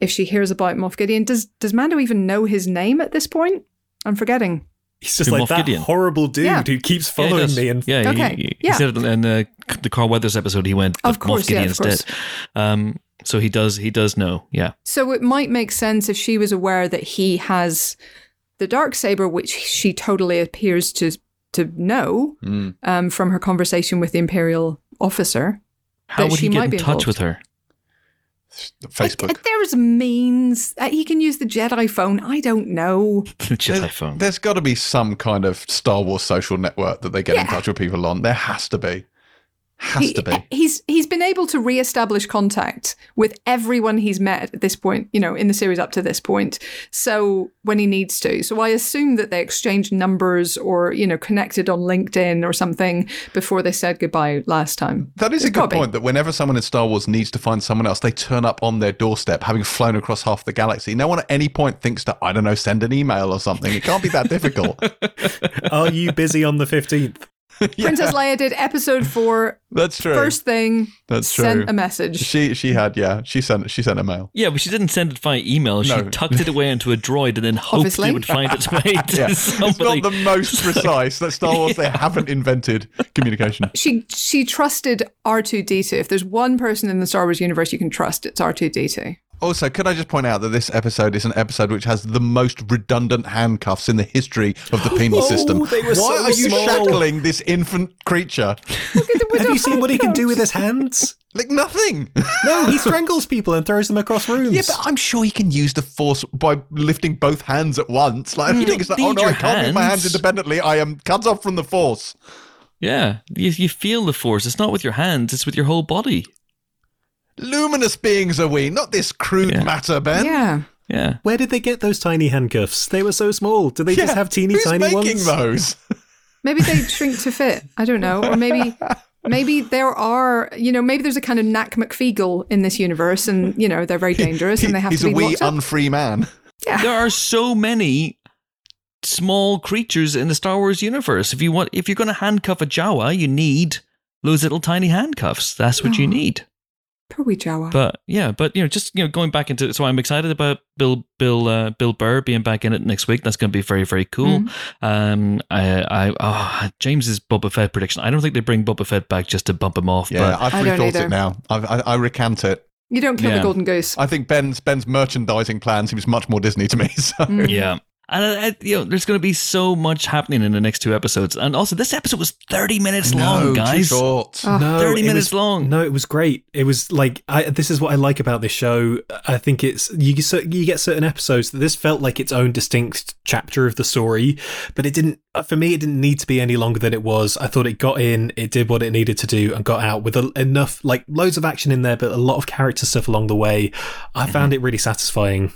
if she hears about Moff Gideon. Does does Mando even know his name at this point? I'm forgetting. He's just like Moff that Gideon? horrible dude Yeah. who keeps following does. me and yeah, he- Okay, he- he, yeah. said it in uh, the Carl Weathers episode. He went, Of but course, Moff yeah, Gideon's of course. dead. Um, so he does. He does know. Yeah. So it might make sense if she was aware that he has the dark saber, which she totally appears to to know Mm. um, from her conversation with the imperial officer. How That would she he get might in touch involved. with her? Facebook. Like, there's means uh, he can use the Jedi phone. I don't know. The Jedi There- phone. There's got to be some kind of Star Wars social network that they get in touch with people on. There has to be. Has He- to be. He's he's been able to re-establish contact with everyone he's met at this point, you know, in the series up to this point. So when he needs to, so I assume that they exchanged numbers or you know connected on LinkedIn or something before they said goodbye last time. That is a It's good be. point. That whenever someone in Star Wars needs to find someone else, they turn up on their doorstep, having flown across half the galaxy. No one at any point thinks to, I don't know, send an email or something. It can't be that difficult. Are you busy on the 15th? Princess Leia did episode four. That's true. First thing, That's true. sent a message. She she had yeah. She sent she sent a mail. Yeah, but she didn't send it via email. She tucked it away into a droid and then hoped Obviously. it would find its way to Yeah, it's not the most precise. That Star Wars they haven't invented communication. She she trusted R two D two. If there's one person in the Star Wars universe you can trust, it's R two D two. Also, could I just point out that this episode is an episode which has the most redundant handcuffs in the history of the penal oh, system? they were Why so are you small. shackling this infant creature? Have you seen what he can do with his hands? Like nothing. No, he strangles people and throws them across rooms. Yeah, but I'm sure he can use the force by lifting both hands at once. Like, I think it's like, oh no, I can't move my hands hands. independently. I am cut off from the force. yeah, you, you feel the force. It's not with your hands; it's with your whole body. Luminous beings are we, not this crude Yeah. matter, Ben. Yeah. Yeah. Where did they get those tiny handcuffs? They were so small. Do they Yeah, just have teeny Who's tiny making ones? those? Maybe they shrink to fit. I don't know. Or maybe maybe there are, you know, maybe there's a kind of Nac Mac Feegle in this universe and, you know, they're very dangerous and they have He's to be a wee unfree man. Yeah. There are so many small creatures in the Star Wars universe. If you want, if you're going to handcuff a Jawa, you need those little tiny handcuffs. That's what you Oh. need. Poor Jawa. But yeah, but you know, just you know, going back into so I'm excited about Bill Bill uh, Bill Burr being back in it next week. That's going to be very very cool. Mm-hmm. Um, I I oh, James's Boba Fett prediction. I don't think they bring Boba Fett back just to bump him off. Yeah, but I've rethought it now. I've, I, I recant it. you don't kill Yeah. the golden goose. I think Ben's Ben's merchandising plan seems much more Disney to me. So. Mm. yeah. And I, I- you know, there's going to be so much happening in the next two episodes, and also this episode was 30 minutes long, guys. Too short. Oh. No, 30 minutes was- long. No, it was great. It was like I, this is what I like about this show. I think it's you get you get certain episodes that this felt like its own distinct chapter of the story, but it didn't. uh, For me, it didn't need to be any longer than it was. I thought it got in, it did what it needed to do, and got out with a, enough like loads of action in there, but a lot of character stuff along the way. I found it really satisfying.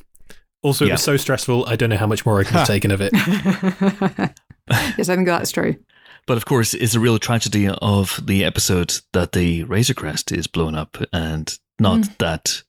Also, it was so stressful. I don't know how much more I could have taken of it. yes, I think that's true. But of course, it's a real tragedy of the episode that the Razor Crest is blown up, and not Mm. that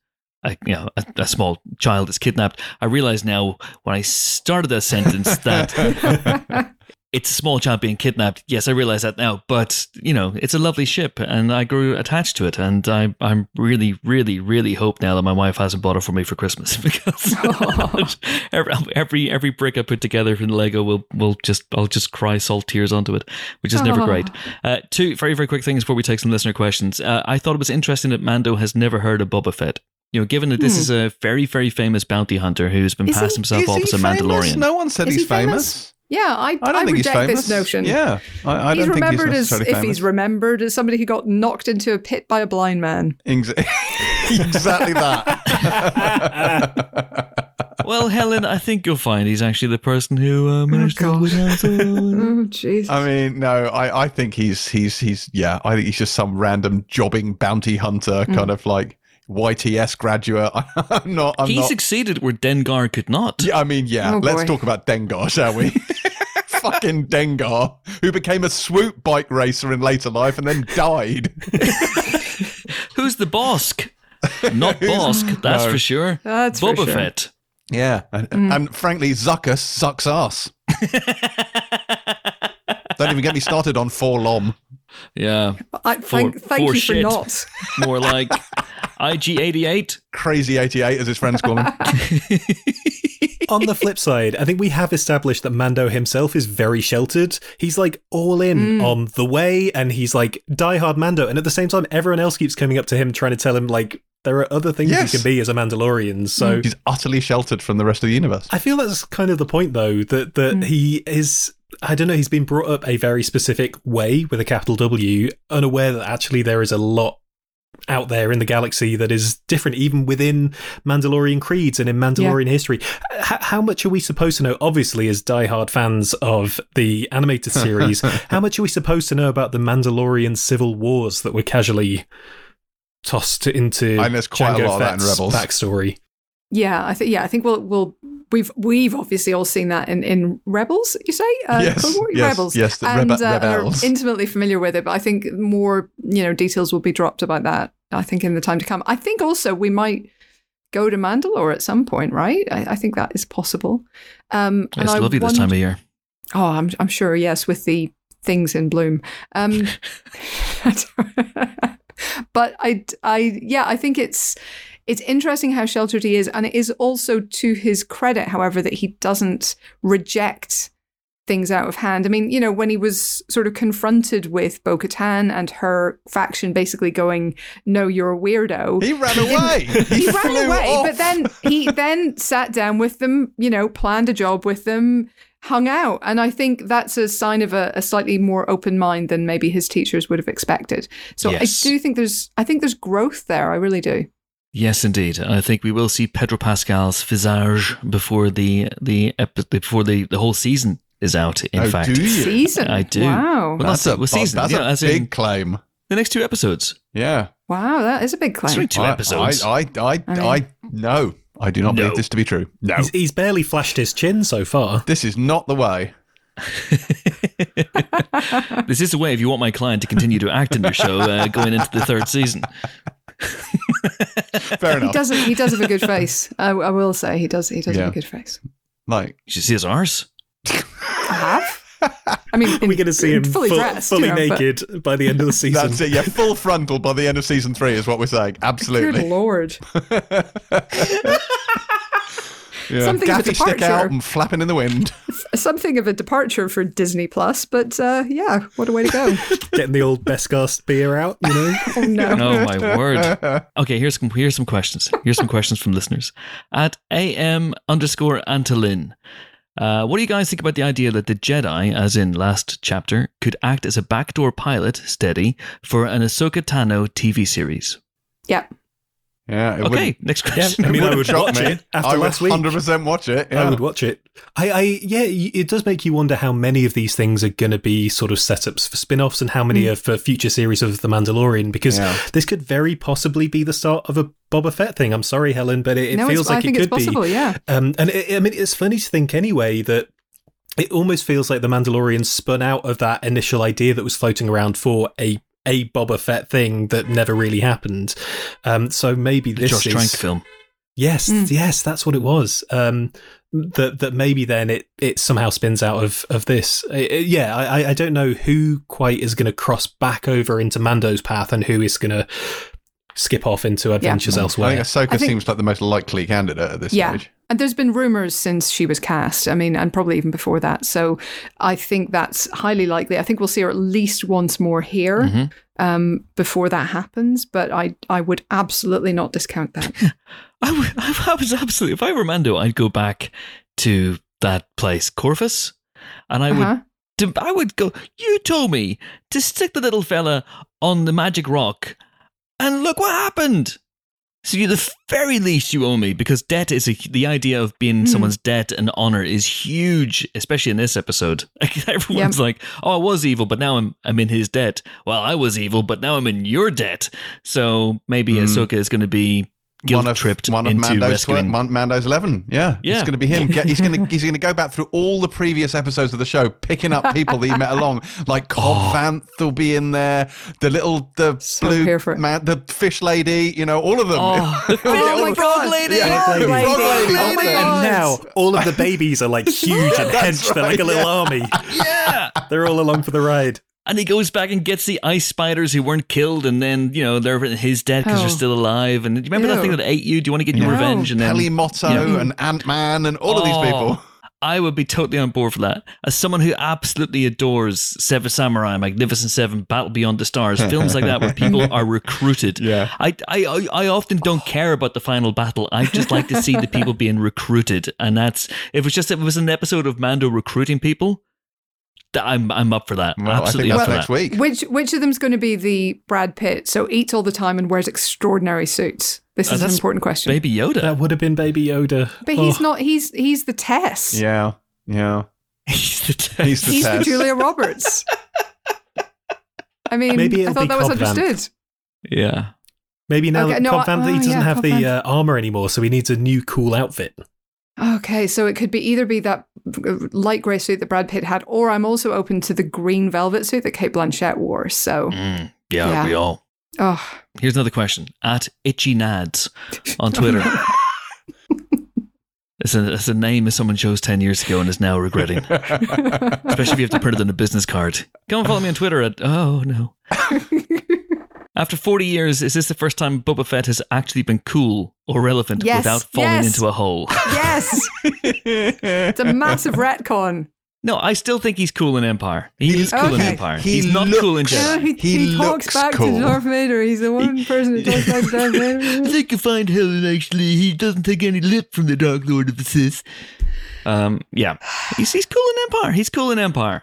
a, you know a, a small child is kidnapped. I realize now when I started that sentence that it's a small child being kidnapped. Yes, I realize that now. But you know, it's a lovely ship, and I grew attached to it, and I I'm really, really, really hope now that my wife hasn't bought it for me for Christmas because every, every every brick I put together from Lego will will just I'll just cry salt tears onto it, which is never great. Uh, two very very quick things before we take some listener questions. Uh, I thought it was interesting that Mando has never heard of Boba Fett. You know, given that this is a very very famous bounty hunter who's been Is passed he- himself off as a famous? Mandalorian. No one said Is he's he famous? famous. Yeah, I, I don't think reject famous. this notion. Yeah, I, I he's don't think he's remembered as necessarily if famous. he's remembered as somebody who got knocked into a pit by a blind man. Ex- exactly that. Well, Helen, I think you'll find he's actually the person who uh, managed to God. win out. Oh, jeez. I mean, no, I, I think he's he's he's yeah, I think he's just some random jobbing bounty hunter, Hmm. kind of like YTS graduate. I'm not. I'm he not. succeeded where Dengar could not. Yeah, I mean, yeah. Oh, let's talk about Dengar, shall we? Fucking Dengar, who became a swoop bike racer in later life and then died. Who's the Bossk? Not Bossk, that's No. for sure. That's for Boba sure. Fett. Yeah, and, mm. and frankly, Zuckuss sucks ass. Don't even get me started on Four Forlom. Yeah, I, thank For- thank for you shit. for not. more like IG88. Crazy 88, as his friends call him. On the flip side, I think we have established that Mando himself is very sheltered. He's like all in Mm. on the way, and he's like diehard Mando. And at the same time, everyone else keeps coming up to him trying to tell him like there are other things Yes. you can be as a Mandalorian. So He's utterly sheltered from the rest of the universe. I feel that's kind of the point, though, that that he is. I don't know. He's been brought up a very specific way with a capital W, unaware that actually there is a lot out there in the galaxy that is different, even within Mandalorian creeds and in Mandalorian history. H- how much are we supposed to know? Obviously, as diehard fans of the animated series, how much are we supposed to know about the Mandalorian civil wars that were casually tossed into And there's quite a Jango lot of that in Fett's Rebels. backstory? Yeah, I think yeah, I think we'll we'll we've we've obviously all seen that in in Rebels. You say uh, Yes, yes, Rebels, yes, the and Rebe- uh, and are intimately familiar with it. But I think more you know details will be dropped about that. I think in the time to come. I think also we might go to Mandalore at some point, right? I, I think that is possible. Um, and It's I lovely this time of year. Oh, I'm I'm sure. Yes, with the things in bloom. Um, but I, I, yeah, I think it's it's interesting how sheltered he is, and it is also to his credit, however, that he doesn't reject things out of hand. I mean, you know, when he was sort of confronted with Bo Katan and her faction basically going, No, you're a weirdo. He ran away. He, ran away, off. but then he then sat down with them, you know, planned a job with them, hung out. And I think that's a sign of a, a slightly more open mind than maybe his teachers would have expected. So Yes. I do think there's I think there's growth there. I really do. Yes, indeed. I think we will see Pedro Pascal's visage before the the epi- before the, the whole season is out. In Oh, fact, do you? Season. I do. Wow. Well, that's a. Well, season, that's yeah, a big claim. the next two episodes. Yeah. Wow, that is a big It's claim. only two I- episodes. I, I, I, I mean- I, no, I do not No. believe this to be true. No, He's, he's barely flashed his chin so far. this is not the way. this is the way if you want my client to continue to act in your show uh, going into the third season. Fair he enough. does he does have a good face. I, I will say he does he does Yeah. have a good face. Like, did You see his arse. I have. I mean, We're going to see him fully full- dressed, fully you know, but- naked by the end of the season. that's it. Yeah, full frontal by the end of season three is what we're saying. Good Absolutely. lord. Yeah. Something of a Gaffy stick out and flapping in the wind. Something of a departure for Disney Plus, but uh, yeah, what a way to go. Getting the old Beskar beer out, you know? Oh no. Oh my word. Okay, here's some here's some questions. Here's some questions from listeners. At AM underscore Antolin. Uh, what do you guys think about the idea that the Jedi, as in last chapter, could act as a backdoor pilot, steady, for an Ahsoka Tano TV series? Yeah. Yeah. It Okay, wouldn't- next Yeah, question. I mean, I wouldn't watch me. it after I would last week. 100% watch it. I would watch it. I, I, yeah, it does make you wonder how many of these things are going to be sort of setups for spin offs and how many are for future series of The Mandalorian, because Yeah. this could very possibly be the start of a Boba Fett thing. I'm sorry, Helen, but it, it no, feels like I think it it's could be. yeah. Um, and it, I mean, it's funny to think anyway that it almost feels like the Mandalorian spun out of that initial idea that was floating around for a a Boba Fett thing that never really happened. Um, so maybe The this Josh is Trank film. yes, Mm. yes, that's what it was. Um, that that maybe then it it somehow spins out of of this. Uh, uh, yeah, I I don't know who quite is going to cross back over into Mando's path and who is going to skip off into adventures I elsewhere. think Ahsoka I think- seems like the most likely candidate at this Yeah. stage. And there's been rumors since she was cast. I mean, and probably even before that. So I think that's highly likely. I think we'll see her at least once more here Mhm. um, before that happens. But I, I would absolutely not discount that. I would, was absolutely, if I were Mando, I'd go back to that place, Corvus, and I would Uh-huh. to, I would go, you told me to stick the little fella on the magic rock, and look what happened. So you, the very least you owe me, because debt is a, the idea of being Hmm. someone's debt and honor is huge, especially in this episode. Like, everyone's like, "Oh, I was evil, but now I'm I'm in his debt." Well, I was evil, but now I'm in your debt. So maybe Hmm. Ahsoka is going to be guilt one of, tripped one of into Mando's, rescuing. Man- Mando's eleven. Yeah, Yeah. it's going to be him. Get, he's going to he's going to go back through all the previous episodes of the show, picking up people that he met along. Like Cobb oh. Vanth will be in there. The little the So blue here for it. man, the fish lady. You know, all of them. Oh, the Oh my frog God. lady. Yeah. Frog lady. Frog lady. Oh my oh that's it. God. And now all of the babies are like huge and That's hench. They're like a little yeah. army. Yeah. They're all along for the ride. And he goes back and gets the ice spiders who weren't killed, and then you know they're his dead because Oh. they're still alive. And do you remember that thing that ate you? Do you want to get your No. revenge? And then Peli Motto Yeah. and Ant Man and all of these Oh, people. I would be totally on board for that. As someone who absolutely adores Seven Samurai, Magnificent Seven, Battle Beyond the Stars, films like that where people are recruited. Yeah. I, I, I I often don't care about the final battle. I just like to see the people being recruited, and that's if it was just if it was an episode of Mando recruiting people, th- I'm I'm up for that. Well, I think Absolutely up that's for next that. week. Which which of them's going to be the Brad Pitt? So eats all the time and wears extraordinary suits. This Uh, is an important question. Baby Yoda. That would have been Baby Yoda. But he's Oh. not. He's he's the Tess. Yeah, yeah. He's the test. He's the he's the Julia Roberts. I mean, Maybe I it'll thought be that was Cobb Vanth. understood. yeah. Maybe now Okay, that no, Cobb I- Vanth, he oh, doesn't yeah, have Cobb the uh, armor anymore, so he needs a new cool outfit. Okay, so it could be either be that uh, light grey suit that Brad Pitt had, or I'm also open to the green velvet suit that Cate Blanchett wore. So, Mm, yeah, Yeah. we all. oh, Here's another question at Itchy Nads on Twitter. it's, a, it's a name that someone chose 10 years ago and is now regretting, especially if you have to print it on a business card. Come and follow me on Twitter at, oh no. After 40 years, is this the first time Boba Fett has actually been cool or relevant Yes, without falling yes. into a hole? yes, it's a massive retcon. No, I still think he's cool in Empire. He is cool in Empire. He he's not cool in looks- Yeah, Jedi. he, He he talks back cool. to Darth Vader. He's the one person who talks back to Darth I Vader. think you find Helen actually he doesn't take any lip from the Dark Lord of the Sith. Um, yeah, he's he's cool in Empire. He's cool in Empire.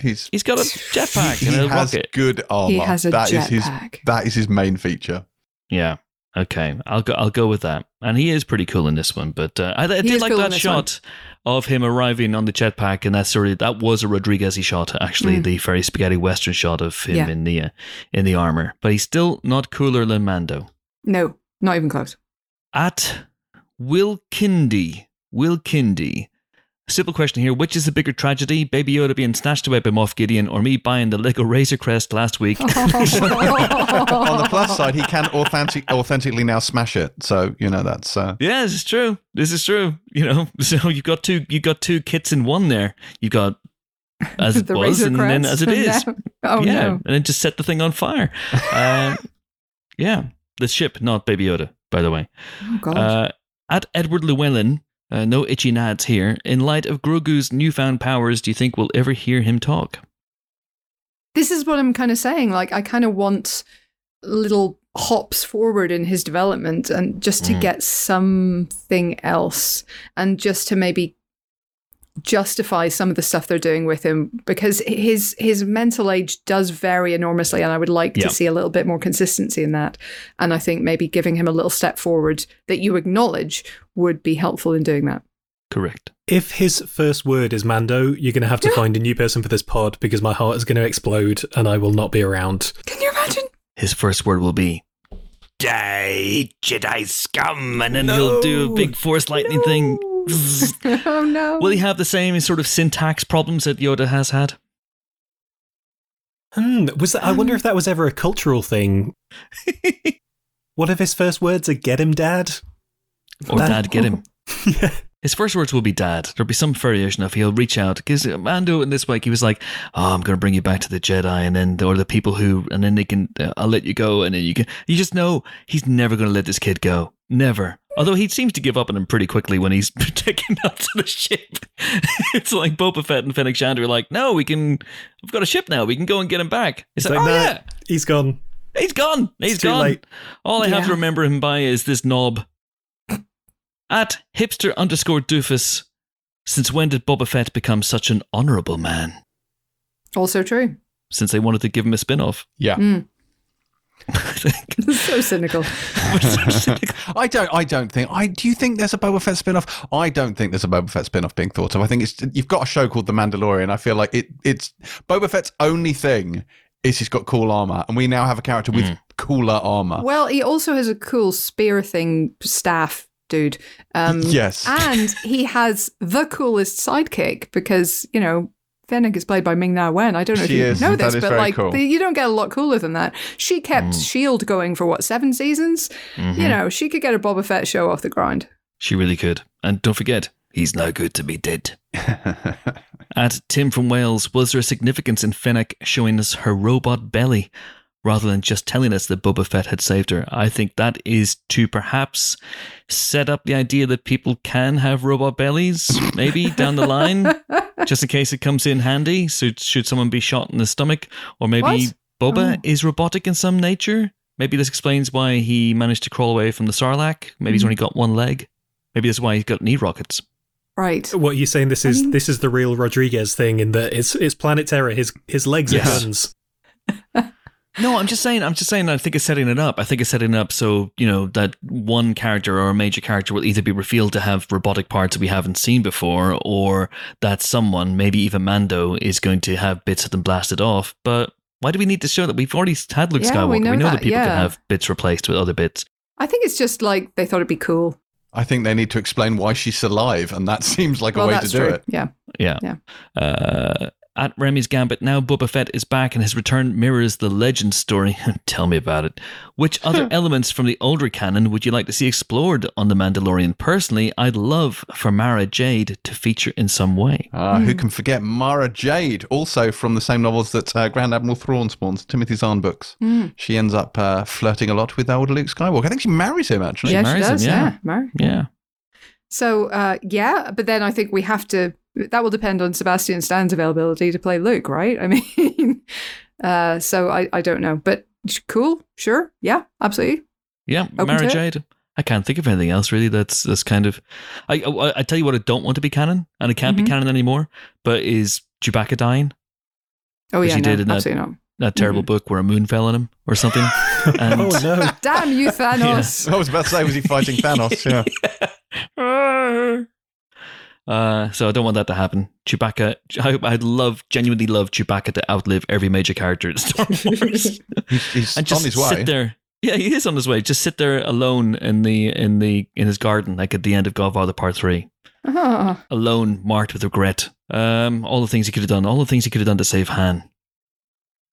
He's He's got a jetpack he and a has rocket. good armor. He has a That is his. jetpack. That is his main feature. Yeah. Okay, I'll go. I'll go with that. And he is pretty cool in this one. But uh, I, I He did is like cool in that this shot of him arriving on the jetpack, and that's sort of that was a Rodriguez shot. Actually, Mm. the very spaghetti western shot of him Yeah. in the uh, in the armor. But he's still not cooler than Mando. No, not even close. At Will Kindy, Will Kindy. Simple question here: Which is the bigger tragedy, Baby Yoda being snatched away by Moff Gideon, or me buying the Lego Razor Crest last week? On the plus side, he can authentic, authentically now smash it. So you know that's. Uh, Yeah, this is true. This is true. You know, so you've got two You've got two kits in one there. You've got as it was and then as it is. and Oh yeah, no. and then just set the thing on fire. uh, yeah, the ship, not Baby Yoda, by the way. Oh god. Uh, at Edward Llewellyn, uh, no itchy nads here. In light of Grogu's newfound powers, do you think we'll ever hear him talk? this is what I'm kind of saying. Like, I kind of want little hops forward in his development and just to Mm. get something else and just to maybe justify some of the stuff they're doing with him because his his mental age does vary enormously and I would like Yeah. to see a little bit more consistency in that and I think maybe giving him a little step forward that you acknowledge would be helpful in doing that. Correct. If his first word is Mando, you're going to have to find a new person for this pod because my heart is going to explode and I will not be around. Can you imagine? His first word will be Die, Jedi scum, and then he'll do a big force lightning thing. oh no. Will he have the same sort of syntax problems that Yoda has had? Hmm, was that, I wonder if that was ever a cultural thing. What if his first words are "Get him, Dad"? Or That- Dad, get him. yeah. His first words will be Dad. There'll be some variation of he'll reach out because Mando in this week he was like, "Oh, I'm going to bring you back to the Jedi," and then or the people who, and then they can, uh, I'll let you go, and then you can. You just know he's never going to let this kid go. Never. Although he seems to give up on him pretty quickly when he's taken out to the ship. it's like Boba Fett and Fennec Shand are like, "No, we can. We've got a ship now. We can go and get him back." It's It's like, like, "Oh nah, yeah, he's gone. he's gone. He's It's too gone." late. All I have to remember him by is this knob. At hipster underscore doofus. Since when did Boba Fett become such an honourable man? Also true. Since they wanted to give him a spin off. yeah. Mm. so cynical. I don't. I don't think. I do. You think there's a Boba Fett spin-off? I don't think there's a Boba Fett spin-off being thought of. I think it's you've got a show called The Mandalorian. I feel like it. It's Boba Fett's only thing is he's got cool armor, and we now have a character with cooler armor. Well, he also has a cool spear thing staff, dude. Um, Yes. and he has the coolest sidekick because you know. Fennec is played by Ming Na Wen. I don't know She if you is. know this, but like cool. the, you don't get a lot cooler than that. She kept Mm. Shield going for what seven seasons. Mhm. You know, she could get a Boba Fett show off the ground. She really could. And don't forget, he's no good to be dead. At Tim from Wales, was there a significance in Fennec showing us her robot belly rather than just telling us that Boba Fett had saved her? I think that is to perhaps set up the idea that people can have robot bellies, maybe down the line, just in case it comes in handy. So, should someone be shot in the stomach, or maybe What? Boba Oh. is robotic in some nature? Maybe this explains why he managed to crawl away from the Sarlacc. Maybe he's Mhm. only got one leg. Maybe that's why he's got knee rockets. Right. What you're you saying? This is I mean- this is the real Rodriguez thing in that it's it's Planet Terror. His his legs Yes. are guns. No, I'm just saying. I'm just saying. I think it's setting it up. I think it's setting it up so you know that one character or a major character will either be revealed to have robotic parts that we haven't seen before, or that someone, maybe even Mando, is going to have bits of them blasted off. But why do we need to show that? We've already had Luke Yeah, Skywalker. we know that, that, people can have bits replaced with other bits. I think it's just like they thought it'd be cool. I think they need to explain why she's alive, and that seems like a way to do true. it. Yeah. Yeah. Yeah. Uh, at Remy's Gambit, now Boba Fett is back and his return mirrors the legend story. Tell me about it. Which other elements from the older canon would you like to see explored on The Mandalorian? Personally, I'd love for Mara Jade to feature in some way. Uh, Who can forget Mara Jade, also from the same novels that uh, Grand Admiral Thrawn spawns, Timothy Zahn books. Mm. She ends up uh, flirting a lot with old Luke Skywalker. I think she marries him, actually. Yeah, she marries him, does. yeah. Yeah. Mar- Yeah. So, uh, yeah, but then I think we have to. That will depend on Sebastian Stan's availability to play Luke, right? I mean, uh, so I, I don't know, but cool, sure, yeah, absolutely. Yeah, Open Mara to it? Jade. I can't think of anything else really. That's that's kind of. I, I I tell you what, I don't want to be canon, and it can't Mhm. be canon anymore. But is Chewbacca dying? Oh yeah, he no, did in that- absolutely not. That terrible book where a moon fell on him or something. And oh no! Damn you, Thanos! I was about to say, was he fighting Thanos? Yeah. Uh, so I don't want that to happen. Chewbacca, I, I'd love, genuinely love Chewbacca to outlive every major character in Star Wars, He's, he's and just on his way. sit there. Yeah, he is on his way. Just sit there alone in the in the in his garden, like at the end of Godfather Part Three, Ah, alone, marked with regret. Um, all the things he could have done, all the things he could have done to save Han.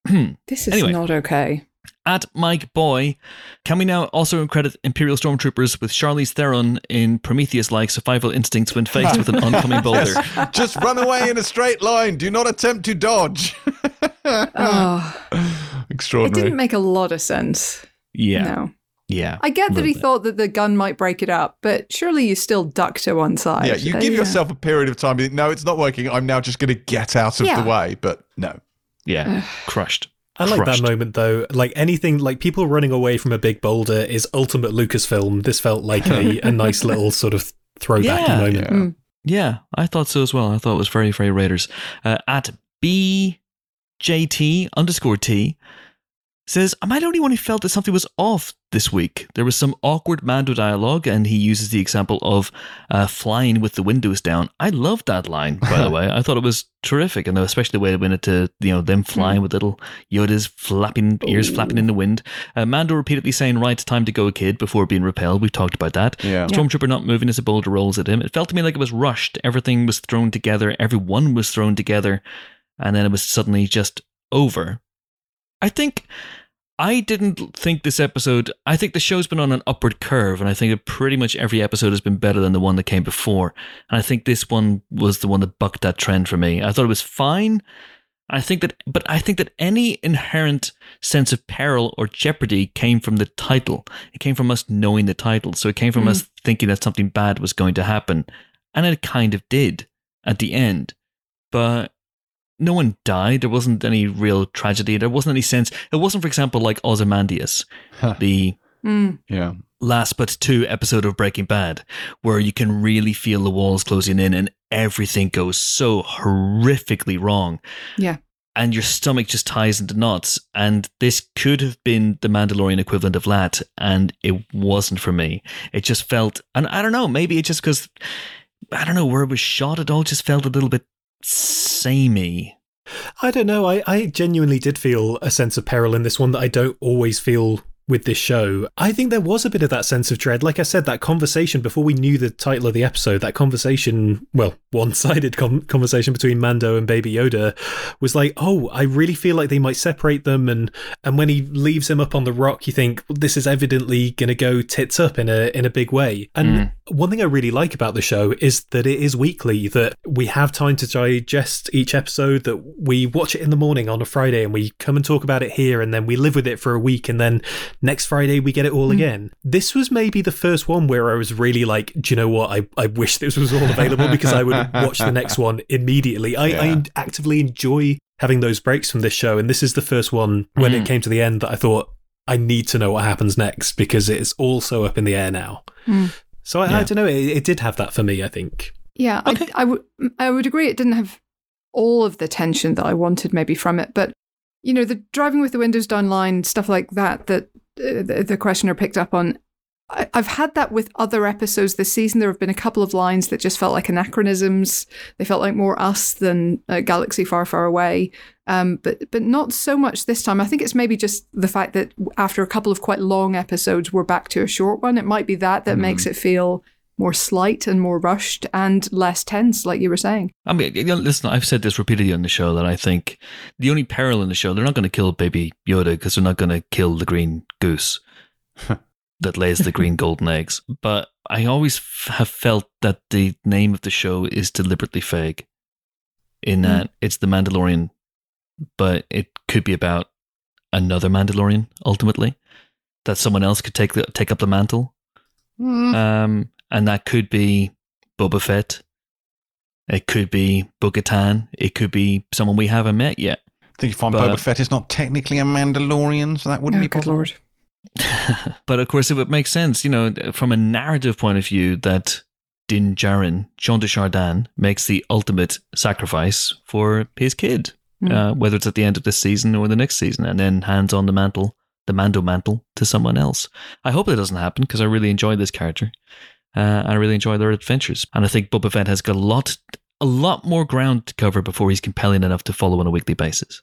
this is Anyway. not okay. At Mike Boy, can we now also credit Imperial Stormtroopers with Charlize Theron in Prometheus-like survival instincts when faced with an oncoming boulder? Yes. Just run away in a straight line. Do not attempt to dodge. Oh, it didn't make a lot of sense. Yeah, No, yeah. I get that he bit. thought that the gun might break it up, but surely you still duck to one side. yeah, you Uh, give yourself a period of time. No, it's not working. I'm now just going to get out of Yeah. the way. But no. Yeah, crushed. I like Crushed. that moment though. Like anything, like people running away from a big boulder is ultimate Lucasfilm. This felt like a, a nice little sort of throwback Yeah. moment. Yeah. Mm. Yeah, I thought so as well. I thought it was very, very Raiders. Uh, at BJT underscore T says, Am I the only one who felt that something was off this week? There was some awkward Mando dialogue, and he uses the example of uh, flying with the windows down. I loved that line, by the way. I thought it was terrific, and especially the way they went into you know them flying with little Yoda's flapping ears flapping in the wind. Uh, Mando repeatedly saying, "Right, time to go, kid," before being repelled. We've talked about that. Yeah. Stormtrooper not moving as a boulder rolls at him. It felt to me like it was rushed. Everything was thrown together. Everyone was thrown together. And then it was suddenly just over. I think I didn't think this episode. I think the show's been on an upward curve, and I think that pretty much every episode has been better than the one that came before. And I think this one was the one that bucked that trend for me. I thought it was fine. I think that, but I think that any inherent sense of peril or jeopardy came from the title. It came from us knowing the title. So it came from Mm. us thinking that something bad was going to happen. And it kind of did at the end. But no one died. There wasn't any real tragedy. There wasn't any sense. It wasn't, for example, like Ozymandias, Huh. the Mm. Yeah. last but two episode of Breaking Bad, where you can really feel the walls closing in and everything goes so horrifically wrong. Yeah. And your stomach just ties into knots. And this could have been the Mandalorian equivalent of that. And it wasn't for me. It just felt, and I don't know, maybe it's just because, I don't know, where it was shot, it all just felt a little bit samey. I don't know. I, I genuinely did feel a sense of peril in this one that I don't always feel with this show, I think there was a bit of that sense of dread. Like I said, that conversation before we knew the title of the episode, that conversation, well, one sided com- conversation between Mando and Baby Yoda was like, oh, I really feel like they might separate them. And, and when he leaves him up on the rock, you think well, this is evidently going to go tits up in a, in a big way. And mm. one thing I really like about the show is that it is weekly, that we have time to digest each episode, that we watch it in the morning on a Friday and we come and talk about it here and then we live with it for a week and then next Friday we get it all again. This was maybe the first one where I was really like, do you know what? I, I wish this was all available because I would watch the next one immediately. I, I actively enjoy having those breaks from this show. And this is the first one when it came to the end that I thought, I need to know what happens next because it's all so up in the air now. Hmm. So I, I Yeah. don't know. It, it did have that for me, I think. Yeah, Okay. I, I would I would agree it didn't have all of the tension that I wanted maybe from it, but you know the driving with the windows down line stuff like that that the, the questioner picked up on. I, I've had that with other episodes this season. There have been a couple of lines that just felt like anachronisms. They felt like more us than a galaxy far, far away. Um, but but not so much this time. I think it's maybe just the fact that after a couple of quite long episodes, we're back to a short one. It might be that that makes it feel more slight and more rushed and less tense, like you were saying. I mean, you know, listen, I've said this repeatedly on the show that I think the only peril in the show, they're not going to kill Baby Yoda because they're not going to kill the green goose that lays the green golden eggs. But I always f- have felt that the name of the show is deliberately vague in that it's The Mandalorian, but it could be about another Mandalorian ultimately, that someone else could take the, take up the mantle. Um, and that could be Boba Fett. It could be Bo-Katan. It could be someone we haven't met yet. I think you find But- Boba Fett is not technically a Mandalorian, so that wouldn't Oh, be good possible. lord. but of course, it would make sense, you know, from a narrative point of view, that Din Djarin, Jean de Chardin, makes the ultimate sacrifice for his kid, Mm. uh, whether it's at the end of this season or the next season, and then hands on the mantle, the Mando mantle, to someone else. I hope that doesn't happen because I really enjoy this character. Uh, I really enjoy their adventures, and I think Boba Fett has got a lot, a lot more ground to cover before he's compelling enough to follow on a weekly basis.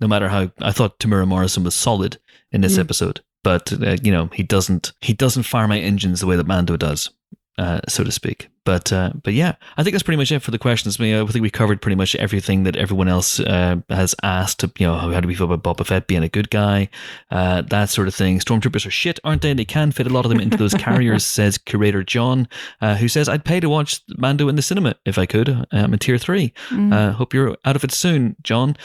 No matter how I thought Temuera Morrison was solid in this Mm. episode, but uh, you know he doesn't he doesn't fire my engines the way that Mando does, uh, so to speak. But uh, but yeah, I think that's pretty much it for the questions. I, mean, I think we covered pretty much everything that everyone else uh, has asked. You know, how do we feel about Boba Fett being a good guy, uh, that sort of thing. Stormtroopers are shit, aren't they? They can fit a lot of them into those carriers, says curator John, uh, who says I'd pay to watch Mando in the cinema if I could. I'm in tier three. Mm. Uh, hope you're out of it soon, John.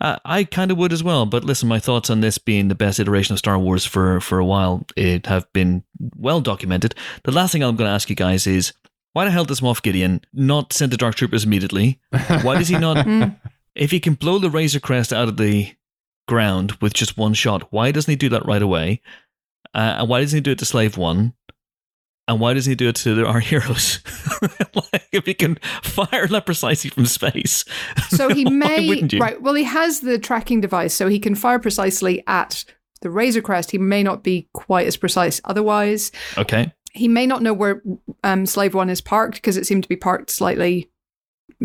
Uh, I kind of would as well, but listen, my thoughts on this being the best iteration of Star Wars for for a while it have been well documented. The last thing I'm going to ask you guys is why the hell does Moff Gideon not send the Dark Troopers immediately? Why does he not? Mm. if he can blow the Razor Crest out of the ground with just one shot, why doesn't he do that right away? Uh, and why doesn't he do it to Slave One? And why doesn't he do it to our heroes? like if he can fire precisely from space, So he may right. Well, he has the tracking device, so he can fire precisely at the Razor Crest. He may not be quite as precise otherwise. Okay. He may not know where um, Slave One is parked because it seemed to be parked slightly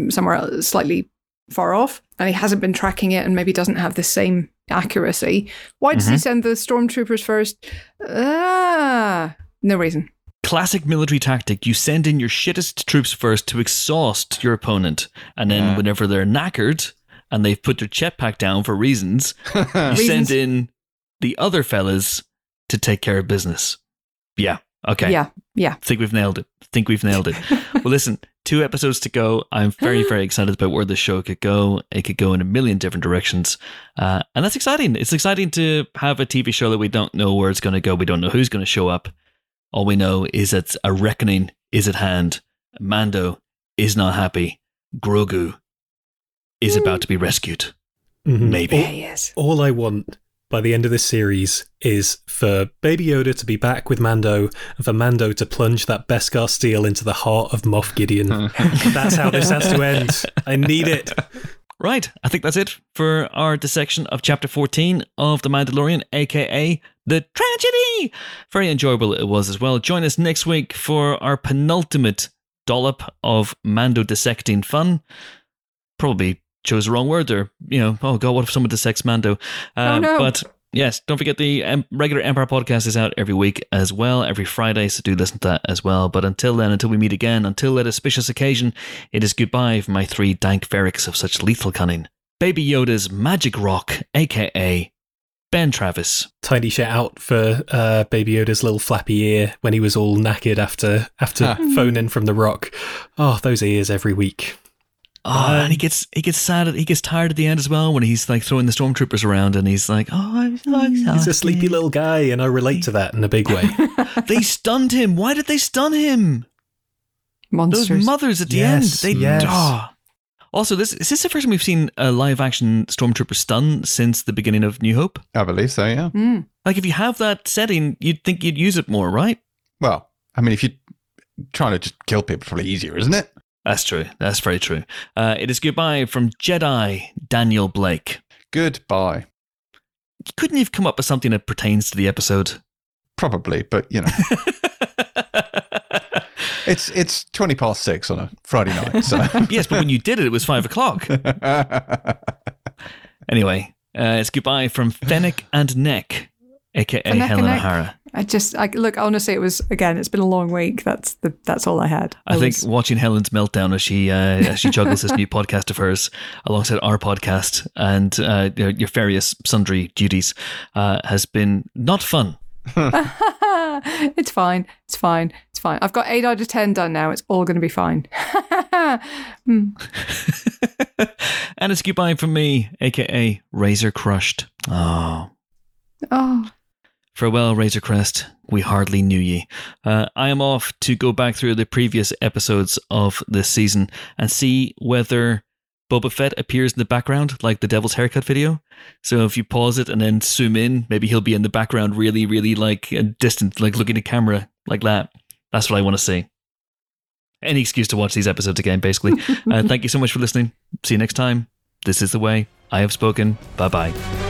somewhere else, slightly far off, and he hasn't been tracking it, and maybe doesn't have the same accuracy. Why does he Mhm. send the stormtroopers first? Ah, no reason. Classic military tactic. You send in your shittest troops first to exhaust your opponent. And then Yeah. whenever they're knackered and they've put their jetpack down for reasons, you Reasons? send in the other fellas to take care of business. Yeah. Okay. Yeah, yeah. think we've nailed it. Think we've nailed it. well, listen, two episodes to go. I'm very, very excited about where the show could go. It could go in a million different directions. Uh, and that's exciting. It's exciting to have a TV show that we don't know where it's going to go. We don't know who's going to show up. All we know is that a reckoning is at hand. Mando is not happy. Grogu is about to be rescued. Mhm. Maybe. Yeah, he is. All I want by the end of this series is for Baby Yoda to be back with Mando and for Mando to plunge that Beskar steel into the heart of Moff Gideon. Hmm. That's how this has to end. I need it. Right. I think that's it for our dissection of chapter 14 of The Mandalorian, aka The Tragedy. Very enjoyable it was as well. Join us next week for our penultimate dollop of Mando dissecting fun. Probably chose the wrong word there. You know, oh God, what if someone dissects Mando? Uh, Oh, no. But Yes, don't forget the um, regular Empire podcast is out every week as well, every Friday, so do listen to that as well. But until then, until we meet again, until that auspicious occasion, it is goodbye from my three dank ferrix of such lethal cunning. Baby Yoda's Magic Rock, aka Ben Travis. Tiny shout out for uh, Baby Yoda's little flappy ear when he was all knackered after after phoning from the rock. Oh, those ears every week. Oh, and he gets he gets sad. At, he gets tired at the end as well when he's like throwing the stormtroopers around, and he's like, "Oh, I'm so exhausted." He's a sleepy little guy, and I relate to that in a big way. they stunned him. Why did they stun him? Monsters. Those mothers at the Yes, end. They yes. Ah. Also, this is this the first time we've seen a live action stormtrooper stun since the beginning of New Hope? I believe so. Yeah. Mm. Like, if you have that setting, you'd think you'd use it more, right? Well, I mean, if you're trying to just kill people, it's probably easier, isn't it? That's true. That's very true. Uh, it is goodbye from Jedi Daniel Blake. Goodbye. Couldn't you have come up with something that pertains to the episode? Probably, but you know, it's it's twenty past six on a Friday night. So yes, but when you did it, it was five o'clock. Anyway, uh, it's goodbye from Fennec and Neck, aka Fennec and Helen Neck. O'Hara. I just, I, look, honestly, it was, again, it's been a long week. That's the, that's all I had. I think was- watching Helen's meltdown as she uh, as she juggles this new podcast of hers alongside our podcast and uh, your, your various sundry duties uh, has been not fun. it's fine. It's fine. It's fine. I've got eight out of 10 done now. It's all going to be fine. Hmm. and it's goodbye from me, aka Razor Crushed. Oh. Oh, Farewell, Razorcrest. We hardly knew ye. Uh, I am off to go back through the previous episodes of this season and see whether Boba Fett appears in the background, like the Devil's Haircut video. So if you pause it and then zoom in, maybe he'll be in the background, really, really like uh, distant, like looking at camera, like that. That's what I want to see. Any excuse to watch these episodes again, basically. uh, thank you so much for listening. See you next time. This is the way. I have spoken. Bye bye.